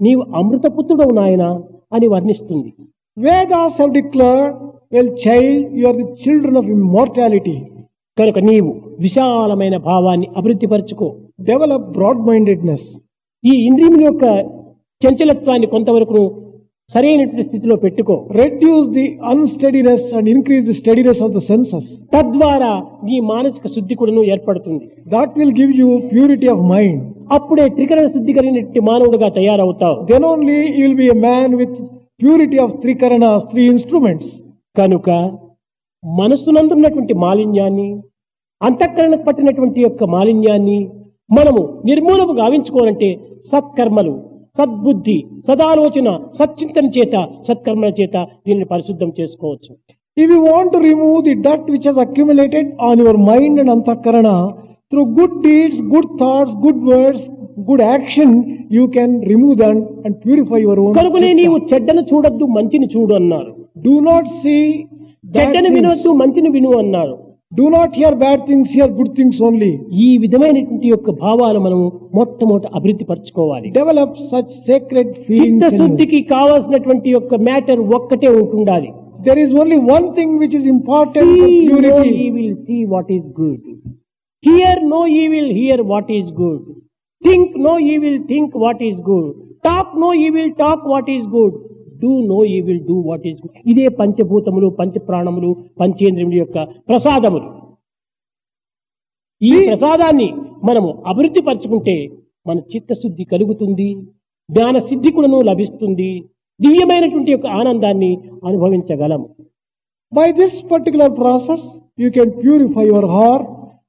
Speaker 6: నీవు అమృత పుత్రుడవు నాయన అని వర్ణిస్తుంది.
Speaker 5: Vedas have declared well child you are the children of immortality
Speaker 6: కనుక నీవు విశాలమైన భావాన్ని అభివృద్ధి
Speaker 5: పరచుకో డెవలప్ బ్రాడ్ మైండెడ్నెస్
Speaker 6: ఈ ఇంద్రియముల యొక్క చంచలత్వాన్ని కొంతవరకు సరైనటువంటి స్థితిలో పెట్టుకో.
Speaker 5: Reduce the unsteadiness and increase the steadiness of the senses
Speaker 6: తద్వారా నీ మానసిక శుద్ధి కూడాను ఏర్పడుతుంది.
Speaker 5: That will give you purity of mind
Speaker 6: అప్పుడే త్రికరణ శుద్ధి కలిగినట్టు మానవుడిగా తయారవుతావు.
Speaker 5: Then only you will be a man with purity of త్రీకరణ three instruments
Speaker 6: కనుక మనస్సునందున్నటువంటి మాలిన్యాన్ని అంతఃకరణకు పట్టినటువంటి యొక్క మాలిన్యాన్ని మనము నిర్మూలము గావించుకోవాలంటే సత్కర్మలు సద్బుద్ధి సదాలోచన సచ్చింతన చేత సత్కర్మల చేత దీనిని పరిశుద్ధం చేసుకోవచ్చు.
Speaker 5: If you want remove the డట్ which has accumulated on your mind and antahkarana through good deeds good thoughts good words good action you can remove then and purify your own కనుక
Speaker 6: నీవు చెడ్డను చూడొద్దు మంచిని చూడు అన్నారు.
Speaker 5: డూ నాట్ సీ
Speaker 6: చెడ్డను వినొద్దు మంచిని విను అన్నారు.
Speaker 5: Do not hear bad things hear good things only
Speaker 6: ఈ విధమైనటువంటి యొక్క భావాలు మనం మొట్టమొదటి అభివృద్ధి పరచుకోవాలి
Speaker 5: డెవలప్ సచ్ సీక్రెట్
Speaker 6: శుద్ధికి కావాల్సినటువంటి యొక్క మ్యాటర్ ఒక్కటే ఉంటుండాలి.
Speaker 5: There is only one thing which is important you
Speaker 6: will see what is good hear no you will hear what is good think no Think will think what is good good. No no will talk what is good do no ఈ will do what is good ఇదే పంచభూతములు పంచప్రాణములు పంచేంద్రియముల యొక్క ప్రసాదములు. ఈ ప్రసాదాన్ని మనము అభివృద్ధి పరచుకుంటే మన చిత్తశుద్ధి కలుగుతుంది జ్ఞాన సిద్ధి కూడాను లభిస్తుంది దివ్యమైనటువంటి యొక్క ఆనందాన్ని అనుభవించగలము
Speaker 5: by this particular process you can purify your heart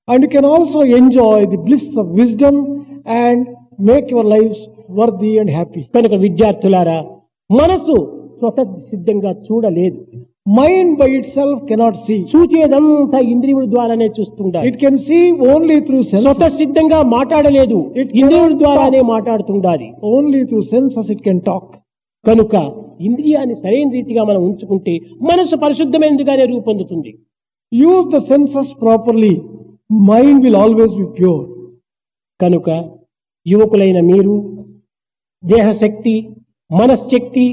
Speaker 5: and you can also enjoy the bliss of wisdom and make your life worthy and happy
Speaker 6: కనుక విద్యార్థులారా మనసు స్వత సిద్ధంగా చూడలేదు.
Speaker 5: Mind by itself cannot see
Speaker 6: చూచేదంతా ఇంద్రియుడి ద్వారానే చూస్తుండాలి.
Speaker 5: It can see only through
Speaker 6: స్వత సిద్ధంగా మాట్లాడలేదు. ఇట్
Speaker 5: ఇంద్రియుడి
Speaker 6: ద్వారానే మాట్లాడుతుండాలి.
Speaker 5: Only through senses it can talk
Speaker 6: కనుక ఇంద్రియాన్ని సరైన రీతిగా మనం ఉంచుకుంటే మనసు పరిశుద్ధమైనదిగానే రూపొందుతుంది.
Speaker 5: Use the senses properly mind will always be pure
Speaker 6: కనుక యువకులైన మీరు దేహశక్తి మనశ్శక్తి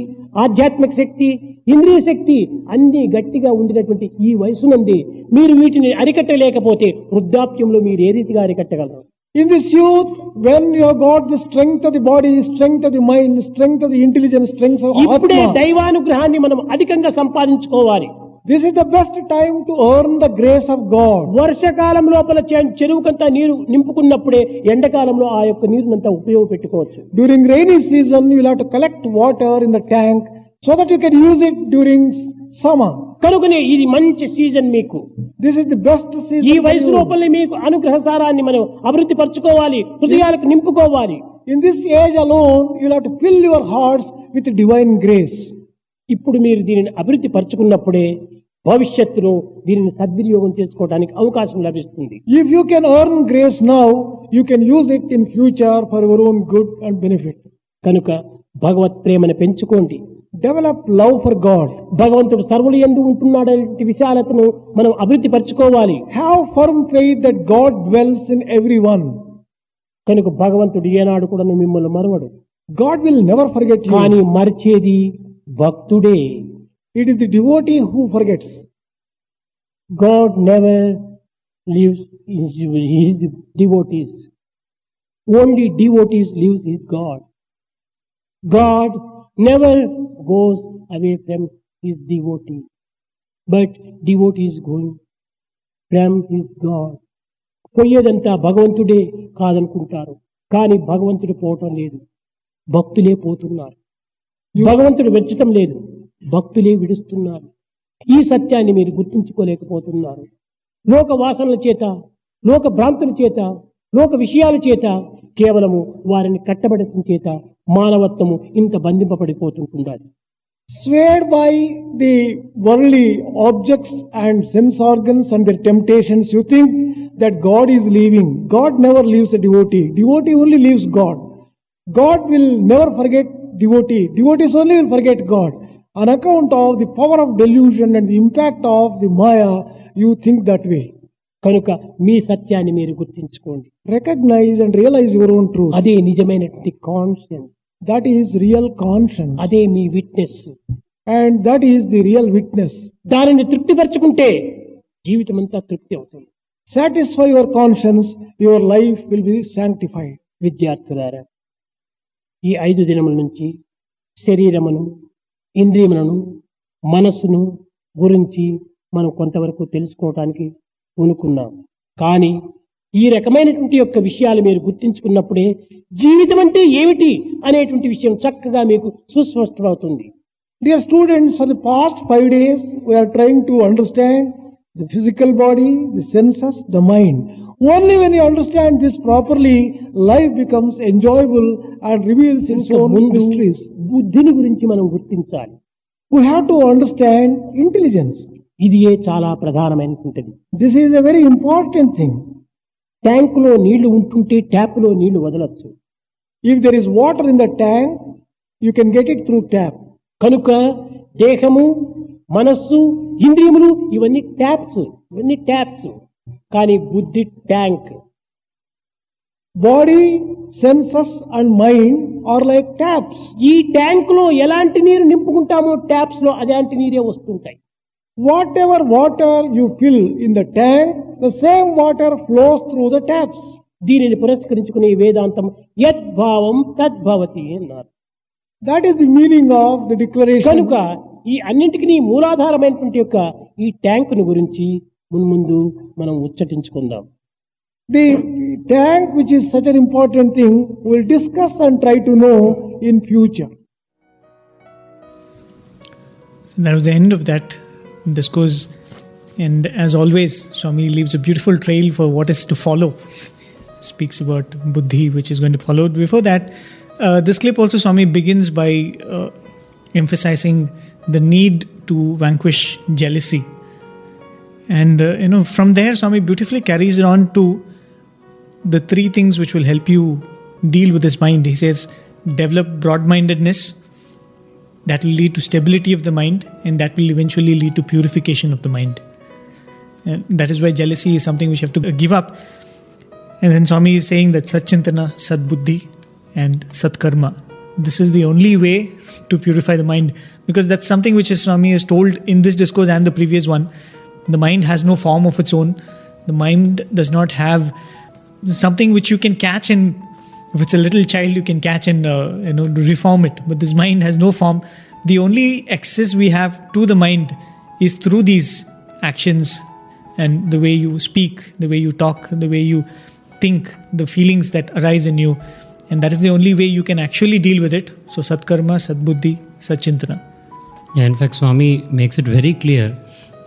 Speaker 6: ఆధ్యాత్మిక శక్తి ఇంద్రియ శక్తి అన్నీ గట్టిగా ఉండినటువంటి ఈ వయసు నుండి మీరు వీటిని అరికట్టలేకపోతే వృద్ధాప్యంలో మీరు ఏ రీతిగా అరికట్టగలరు?
Speaker 5: In this youth when you got the strength of the body strength of the mind strength of the intelligence strength
Speaker 6: ఇప్పుడే దైవానుగ్రహాన్ని మనం అధికంగా సంపాదించుకోవాలి.
Speaker 5: This is the best time to earn the grace of God
Speaker 6: వర్షకాలం లోపల చెరువుకంతా నీరు నింపుకున్నప్పుడే ఎండకాలంలో ఆ యొక్క నీరునంతా ఉపయోగపెట్టుకోవచ్చు
Speaker 5: during rainy season you have to collect water in the tank so that you can use it during summer
Speaker 6: కనుకనే ఇది మంచి సీజన్ మీకు.
Speaker 5: This is the best season
Speaker 6: ఈ వయసు లోపల మీకు అనుగ్రహ సారాన్ని మనం అభివృద్ధి పరచుకోవాలి హృదయాలకు నింపుకోవాలి.
Speaker 5: In this age alone you have to fill your hearts with divine grace
Speaker 6: ఇప్పుడు మీరు దీనిని అభివృద్ధి పరచుకున్నప్పుడే భవిష్యత్తులో దీనిని సద్వినియోగం చేసుకోవడానికి అవకాశం లభిస్తుంది.
Speaker 5: If you can earn grace now you can use it in future for your own good and benefit
Speaker 6: కనుక భగవత్ ప్రేమను పెంచుకోండి.
Speaker 5: డెవలప్ లవ్ ఫర్ గాడ్
Speaker 6: భగవంతుడు సర్వులు ఎందు ఉంటున్నాడంటి విశాలతను మనం అభివృద్ధి పరచుకోవాలి.
Speaker 5: Have firm faith that God dwells in every one
Speaker 6: కనుక భగవంతుడు ఏనాడు కూడా మిమ్మల్ని మరవడు.
Speaker 5: గాడ్ విల్ నెవర్ ఫర్గెట్
Speaker 6: కానీ మర్చేది భక్తుడే
Speaker 5: It is the devotee who forgets.
Speaker 6: God never leaves his, his devotees. Only devotees leaves his God. God never goes away from his devotee. But devotees going from his God. పోయేదంతా భగవంతుడే కాదనుకుంటారు కానీ భగవంతుడు పోవటం లేదు భక్తులే పోతున్నారు Hmm. భగవంతుడు వెచ్చటం లేదు. భక్తులే విడుస్తున్నారు. ఈ సత్యాన్ని మీరు గుర్తుంచుకోలేకపోతున్నారు. లోక వాసనల చేత లోక భ్రాంతుల చేత లోక విషయాల చేత కేవలము వారిని కట్టబడటం చేత మానవత్వము ఇంత బంధింపబడిపోతుంటుండాలి.
Speaker 5: Swayed by the Warli objects and sense organs and their temptations you think that God is leaving God never leaves a devotee devotee only leaves God God will never forget devotee. Devotees only will forget God. On account of the power of delusion and the impact of the Maya, you think that way.
Speaker 6: కనుక మీ సత్యాన్ని మీరు గుర్తించుకోండి.
Speaker 5: Recognise and realise your own truth
Speaker 6: అదే నిజమైన conscience
Speaker 5: that is real conscience
Speaker 6: అదే మీ witness
Speaker 5: and that is the real witness
Speaker 6: దానిని తృప్తిపరచుకుంటే జీవితం అంతా తృప్తి అవుతుంది.
Speaker 5: Satisfy your conscience your life will be sanctified
Speaker 6: విద్యార్థులారా ఈ ఐదు దినముల నుంచి శరీరమును ఇంద్రియములను మనస్సును గురించి మనం కొంతవరకు తెలుసుకోవటానికి పూనుకున్నాం. కానీ ఈ రకమైనటువంటి యొక్క విషయాలు మీరు గుర్తించుకున్నప్పుడే జీవితం అంటే ఏమిటి అనేటువంటి విషయం చక్కగా మీకు సుస్పష్టమవుతుంది.
Speaker 5: Dear students for the past five days we are are to understand the physical body, the senses, the mind. Only when you understand this properly, life becomes enjoyable and reveals its own mysteries.
Speaker 6: బుద్ధిని గురించి మనం గుర్తించాలి
Speaker 5: We have to understand intelligence.
Speaker 6: ఇదియే చాలా ప్రధానమైనటువంటిది
Speaker 5: This is a very important thing.
Speaker 6: ట్యాంకులో నీళ్ళు ఉంటుంటే ట్యాప్లో నీళ్ళు వదలొచ్చు
Speaker 5: If there is water in the tank, you can get it through tap.
Speaker 6: కనుక దేహము మనస్సు ఇంద్రియములు ఇవన్నీ ట్యాప్స్ ఇవన్నీ ట్యాప్స్. కానీ బుద్ధి tank.
Speaker 5: Body senses and mind are like taps
Speaker 6: ఈ ట్యాంక్లో ఎలాంటి నీరు నింపుకుంటామో ట్యాప్స్లో అలాంటి నీరే వస్తుంటాయి.
Speaker 5: Whatever water you fill in the tank the same water flows through the taps
Speaker 6: దీనిని పురస్కరించుకునే వేదాంతం యద్భావం తద్భవతి అన్నారు.
Speaker 5: That is the meaning of the declaration
Speaker 6: కనుక ఈ అన్నింటికి మూలాధారమైనటువంటి యొక్క ఈ ట్యాంకుని గురించి మున్ముందు మనం ఉచ్చటించుకుందాం
Speaker 5: The tank, which is such an important thing, we'll discuss and try to know in future.
Speaker 2: So that was the end of that discourse. And as always, Swami leaves a beautiful trail for what is to follow. Speaks about buddhi, which is going to follow. Before that, uh, this clip also, Swami begins by uh, emphasizing the need to vanquish jealousy. And, uh, you know, from there, Swami beautifully carries it on to the three things which will help you deal with this mind. He says, develop broad mindedness, that will lead to stability of the mind and that will eventually lead to purification of the mind. And that is why jealousy is something which you have to give up. And then swami is saying that satchintana sadbuddhi and satkarma. This is the only way to purify the mind because that's something which swami is told in this discourse and the previous one the mind has no form of its own the mind does not have something which you can catch and if it's a little child you can catch and uh, you know reform it but this mind has no form the only access we have to the mind is through these actions and the way you speak, the way you talk, the way you think, the feelings that arise in you. And that is the only way you can actually deal with it. So, Satkarma, Sadbuddhi, Satchintana.
Speaker 3: Yeah, in fact, Swami makes it very clear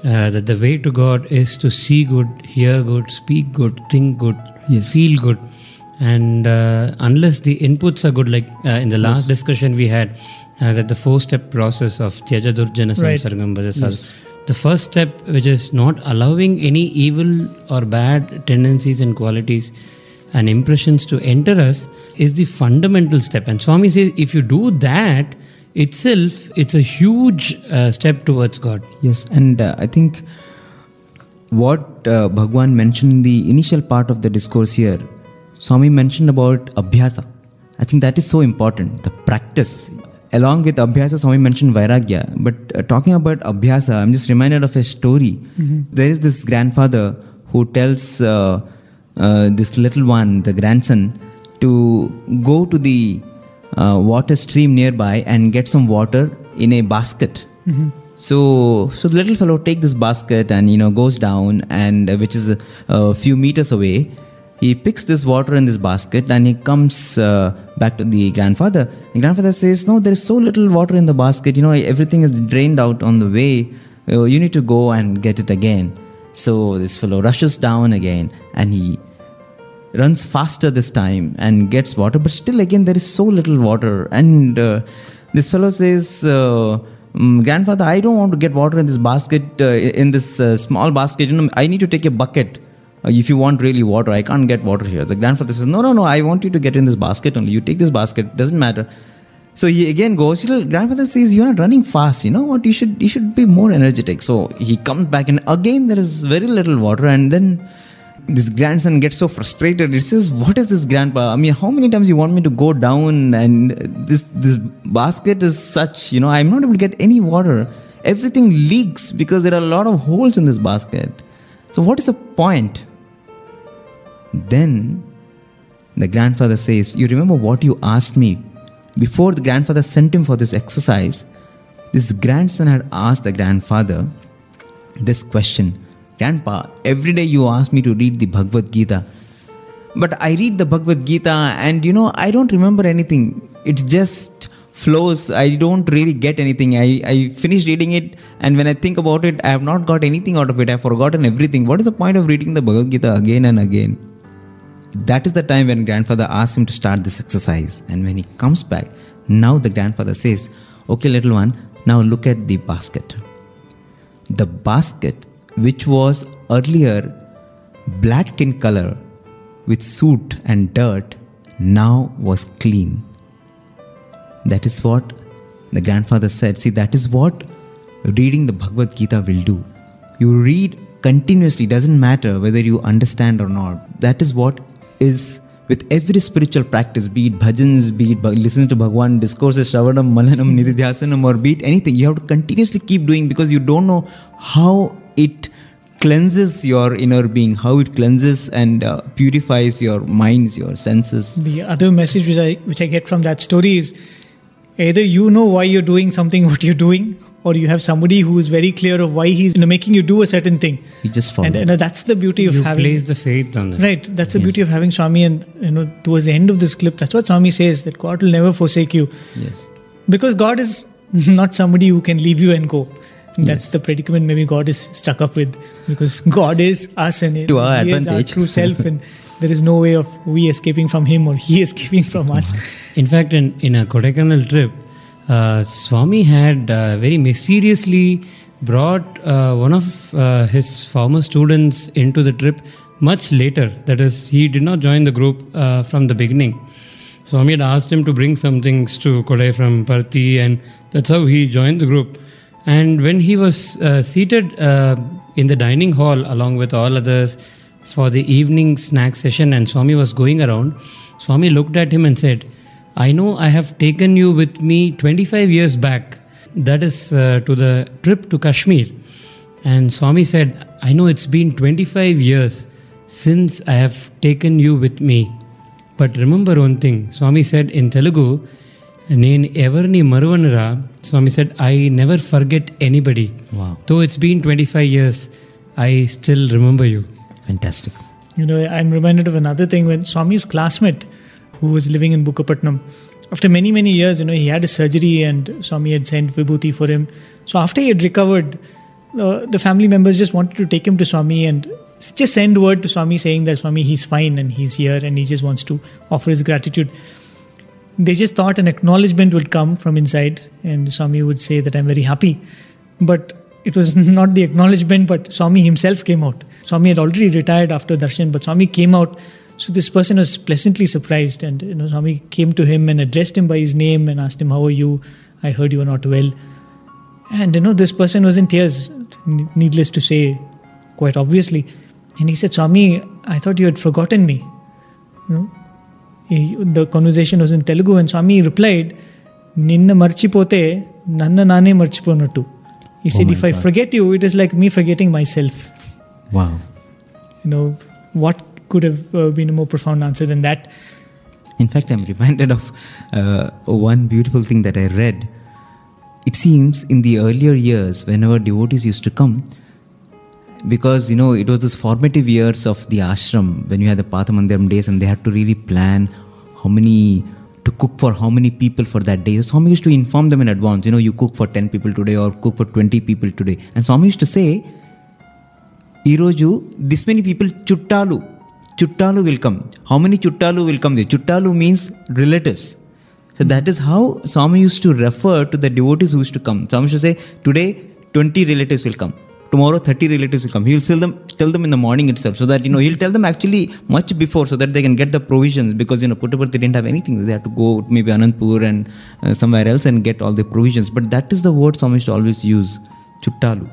Speaker 3: uh, that the way to God is to see good, hear good, speak good, think good,
Speaker 4: Yes.
Speaker 3: feel good. And uh, unless the inputs are good, like uh, in the last discussion we had, uh, that the four step process of Tyaja Durjana
Speaker 2: Right.
Speaker 3: Samsargam Bhajasal, the first step, which is not allowing any evil or bad tendencies and qualities and impressions to enter us, is the fundamental step. And Swami says, if you do that, itself, it's a huge uh, step towards God.
Speaker 4: Yes, and uh, I think what uh, Bhagwan mentioned in the initial part of the discourse here, Swami mentioned about abhyasa. I think that is so important, the practice. Along with abhyasa, Swami mentioned vairagya. But uh, talking about abhyasa, I'm just reminded of a story. There is this grandfather who tells uh, uh, this little one, the grandson, to go to the uh, water stream nearby and get some water in a basket. So, so the little fellow take this basket and you know goes down and uh, which is a, a few meters away. He picks this water in this basket and he comes uh, back to the grandfather. The grandfather says, "No, there is so little water in the basket. You know everything is drained out on the way. Uh, you need to go and get it again." So this fellow rushes down again and he runs faster this time and gets water but still again there is so little water and uh, this fellow says uh, "Mm, grandfather i don't want to get water in this basket uh, in this uh, small basket you know i need to take a bucket uh, if you want really water i can't get water here the grandfather says no no no i want you to get in this basket only you take this basket doesn't matter so he again goes. Little grandfather says, "You're not running fast. You know what? You should you should be more energetic." So he comes back, and again there is very little water. And then this grandson gets so frustrated. He says, "What is this, grandpa? I mean, how many times you want me to go down? And this this basket is such. You know, I'm not able to get any water. Everything leaks because there are a lot of holes in this basket. So what is the point?" Then the grandfather says, You remember what you asked me? Before the grandfather sent him for this exercise, this grandson had asked the grandfather this question Grandpa, every day you ask me to read the Bhagavad Gita. But I read the Bhagavad Gita and you know, I don't remember anything. It just flows. I don't really get anything. I, I finish reading it and when I think about it, I have not got anything out of it. I've forgotten everything. What is the point of reading the Bhagavad Gita again and again? That is the time when grandfather asks him to start this exercise. And when he comes back, now the grandfather says, Okay, little one, now look at the basket. The basket, which was earlier black in color with soot and dirt, now was clean. That is what the grandfather said. See, that is what reading the Bhagavad Gita will do. You read continuously, doesn't matter whether you understand or not. That is what is with every spiritual practice, be it bhajans, be it listening to Bhagwan, discourses, shravanam, mananam, nididhyasanam, or be it anything, you have to continuously keep doing because you don't know how it cleanses your inner being, how it cleanses and uh, purifies your minds, your senses.
Speaker 2: The other message which I which I get from that story is either you know why you're doing something what you're doing, or you have somebody who is very clear of why he's you know, making you do a certain thing.
Speaker 4: You just follow.
Speaker 2: And you know, that's the beauty of
Speaker 3: You
Speaker 2: having
Speaker 3: place the faith on that.
Speaker 2: right. That's the beauty of having Swami. And you know, towards the end of this clip, that's what Swami says that God will never forsake you
Speaker 4: yes.
Speaker 2: because God is not somebody who can leave you and go. And That's
Speaker 4: Yes.
Speaker 2: the predicament maybe God is stuck up with because God is us and
Speaker 4: To our
Speaker 2: He is our true self, and there is no way of we escaping from Him or He escaping from us.
Speaker 3: In fact, in, in a Kodaikanal trip, uh, Swami had uh, very mysteriously brought uh, one of uh, his former students into the trip much later. That is, he did not join the group uh, from the beginning. Swami had asked him to bring some things to Kodai from Parthi, and that's how he joined the group. And when he was uh, seated uh, in the dining hall along with all others for the evening snack session, and Swami was going around, Swami looked at him and said, I know I have taken you with me 25 years back. That is uh, to the trip to Kashmir. And Swami said, I know it's been 25 years since I have taken you with me. But remember one thing, Swami said in Telugu, నేను ఎవరిని మరువనురా? Swami said I never forget
Speaker 4: anybody
Speaker 3: though it's been twenty five years I still remember you
Speaker 4: fantastic
Speaker 2: You know, I'm reminded of another thing when Swami's classmate, who was living in Bukkapatnam, after many, many years, you know, he had a surgery and Swami had sent Vibhuti for him. So after he had recovered, the family members just wanted to take him to Swami and just send word to Swami saying that Swami, he's fine and he's here and he just wants to offer his gratitude. They just thought an acknowledgement would come from inside and Swami would say that I'm very happy. But it was not the acknowledgement, but Swami himself came out. Swami had already retired after darshan, but Swami came out. So this person was pleasantly surprised, and you know, Swami came to him and addressed him by his name and asked him, "How are you? I heard you are not well." And you know, this person was in tears. Needless to say, quite obviously, and he said, "Swami, I thought you had forgotten me." You know, the conversation was in Telugu and Swami replied ನಿನ್ನ ಮರ್ಚಿಪೋತೆ ನನ್ನ ನಾನೇ ಮರ್ಚಿಪೋನಟ್ಟು. He said, if I forget you it is like me forgetting myself know, no what could have been more profound answer than that
Speaker 4: In fact, I'm reminded of uh, one beautiful thing that I read. It seems in the earlier years, whenever devotees used to come, because you know it was this formative years of the ashram when you had the Pathamandiram days, and they had to really plan how many to cook for how many people for that day. So Swami used to inform them in advance. You know, you cook for ten people today or cook for twenty people today, and Swami used to say, ఈరోజు this many people చుట్టాలు చుట్టాలు will come how many చుట్టాలు will come the చుట్టాలు means relatives so that is how Swamy use to refer to the devotees use to come Swamy to say today twenty relatives will come tomorrow 30 relatives will come. He will tell them tell them in the morning itself so that you know he'll tell them actually much before so that they can get the provisions because you know Puttaparthi didn't have anything. They had to go maybe Anantapur and uh, somewhere else and get all the provisions. But that is the word to always use chuttalu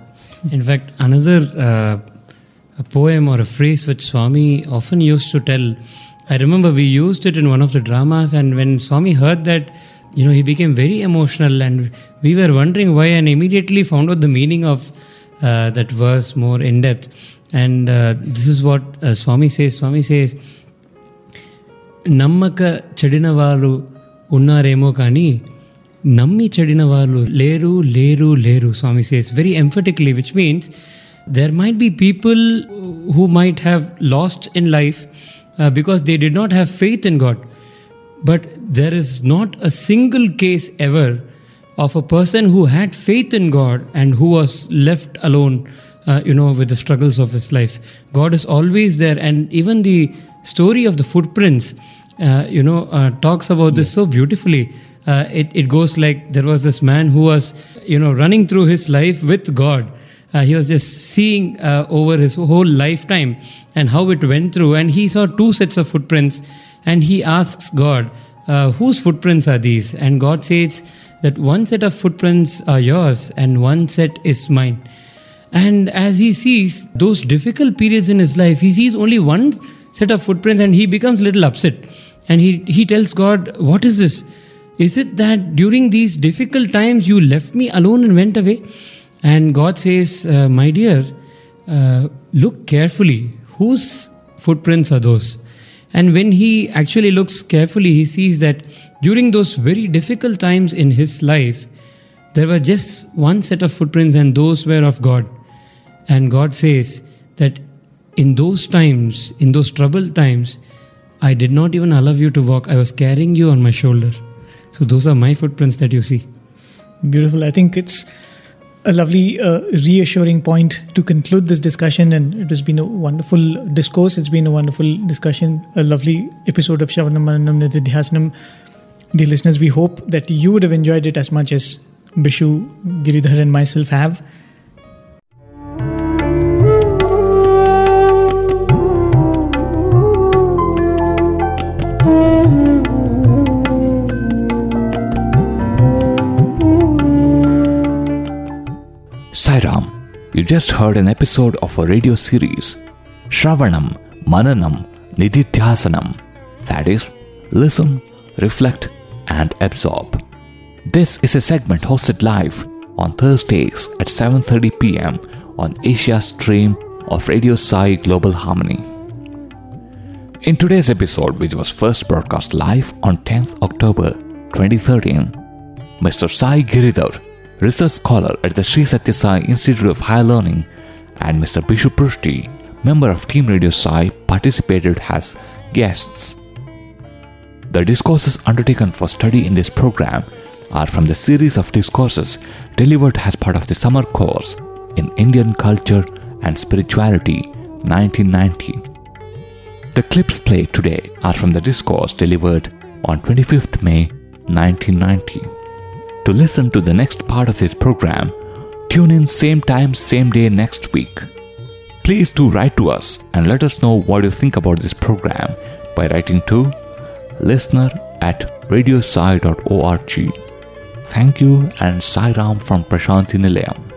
Speaker 3: In fact, another uh, poem or a phrase which Swami often used to tell, I remember we used it in one of the dramas, and when Swami heard that, you know, he became very emotional, and we were wondering why, and immediately found out the meaning of that verse more in depth. And uh, this is what uh, Swami says. Swami says, నమ్మక చెడిన వాళ్ళు ఉన్నారేమో కానీ నమ్మి చెడిన వాళ్ళు లేరు లేరు లేరు స్వామి says very ఎంఫటిక్లీ which means there might be people who might have lost in life because they did not have faith in God but there is not a single case ever of a person who had faith in God and who was left alone, uh, you know, with the struggles of his life. God is always there, and even the story of the footprints, uh, you know, uh, talks about this so beautifully. Uh, it, it goes like there was this man who was, you know, running through his life with God. Uh, he was just seeing uh, over his whole lifetime and how it went through, and he saw two sets of footprints, and he asks God, uh, "Whose footprints are these?" And God says that one set of footprints are yours, and one set is mine. And as he sees those difficult periods in his life, he sees only one set of footprints, and he becomes little upset, and he he tells God, "What is this?" Is it that during these difficult times you left me alone and went away? And God says, uh, My dear, uh, look carefully. Whose footprints are those? And when he actually looks carefully, he sees that during those very difficult times in his life, there were just one set of footprints, and those were of God. And God says that in those times, in those troubled times, I did not even allow you to walk. I was carrying you on my shoulder. So those are my footprints that you see.
Speaker 2: Beautiful. I think it's a lovely, uh, reassuring point to conclude this discussion. And it has been a wonderful discourse. It's been a wonderful discussion, a lovely episode of Shravanam Mananam Nididhyasanam. Dear listeners, we hope that you would have enjoyed it as much as Bishu, Giridhar, and myself have.
Speaker 1: Sairam, you just heard an episode of a radio series, Shravanam, Mananam, Nididhyasanam. That is, listen, reflect, and absorb. This is a segment hosted live on Thursdays at 7:30 p.m. on Asia stream of Radio Sai Global Harmony. In today's episode, which was first broadcast live on 10th October 2013. Mr. Sai Giridhar, research scholar at the Sri Sathya Sai Institute of Higher Learning, and Mr. Bishu Prusty, member of Team Radio Sai, participated as guests. The discourses undertaken for study in this program are from the series of discourses delivered as part of the summer course in Indian Culture and Spirituality 1990. The clips played today are from the discourse delivered on 25th May 1990. To listen to the next part of this program, tune in same time, same day next week. Please do write to us and let us know what you think about this program by writing to listener at radiosai.org. Thank you and Sai Ram from Prasanthi Nilayam.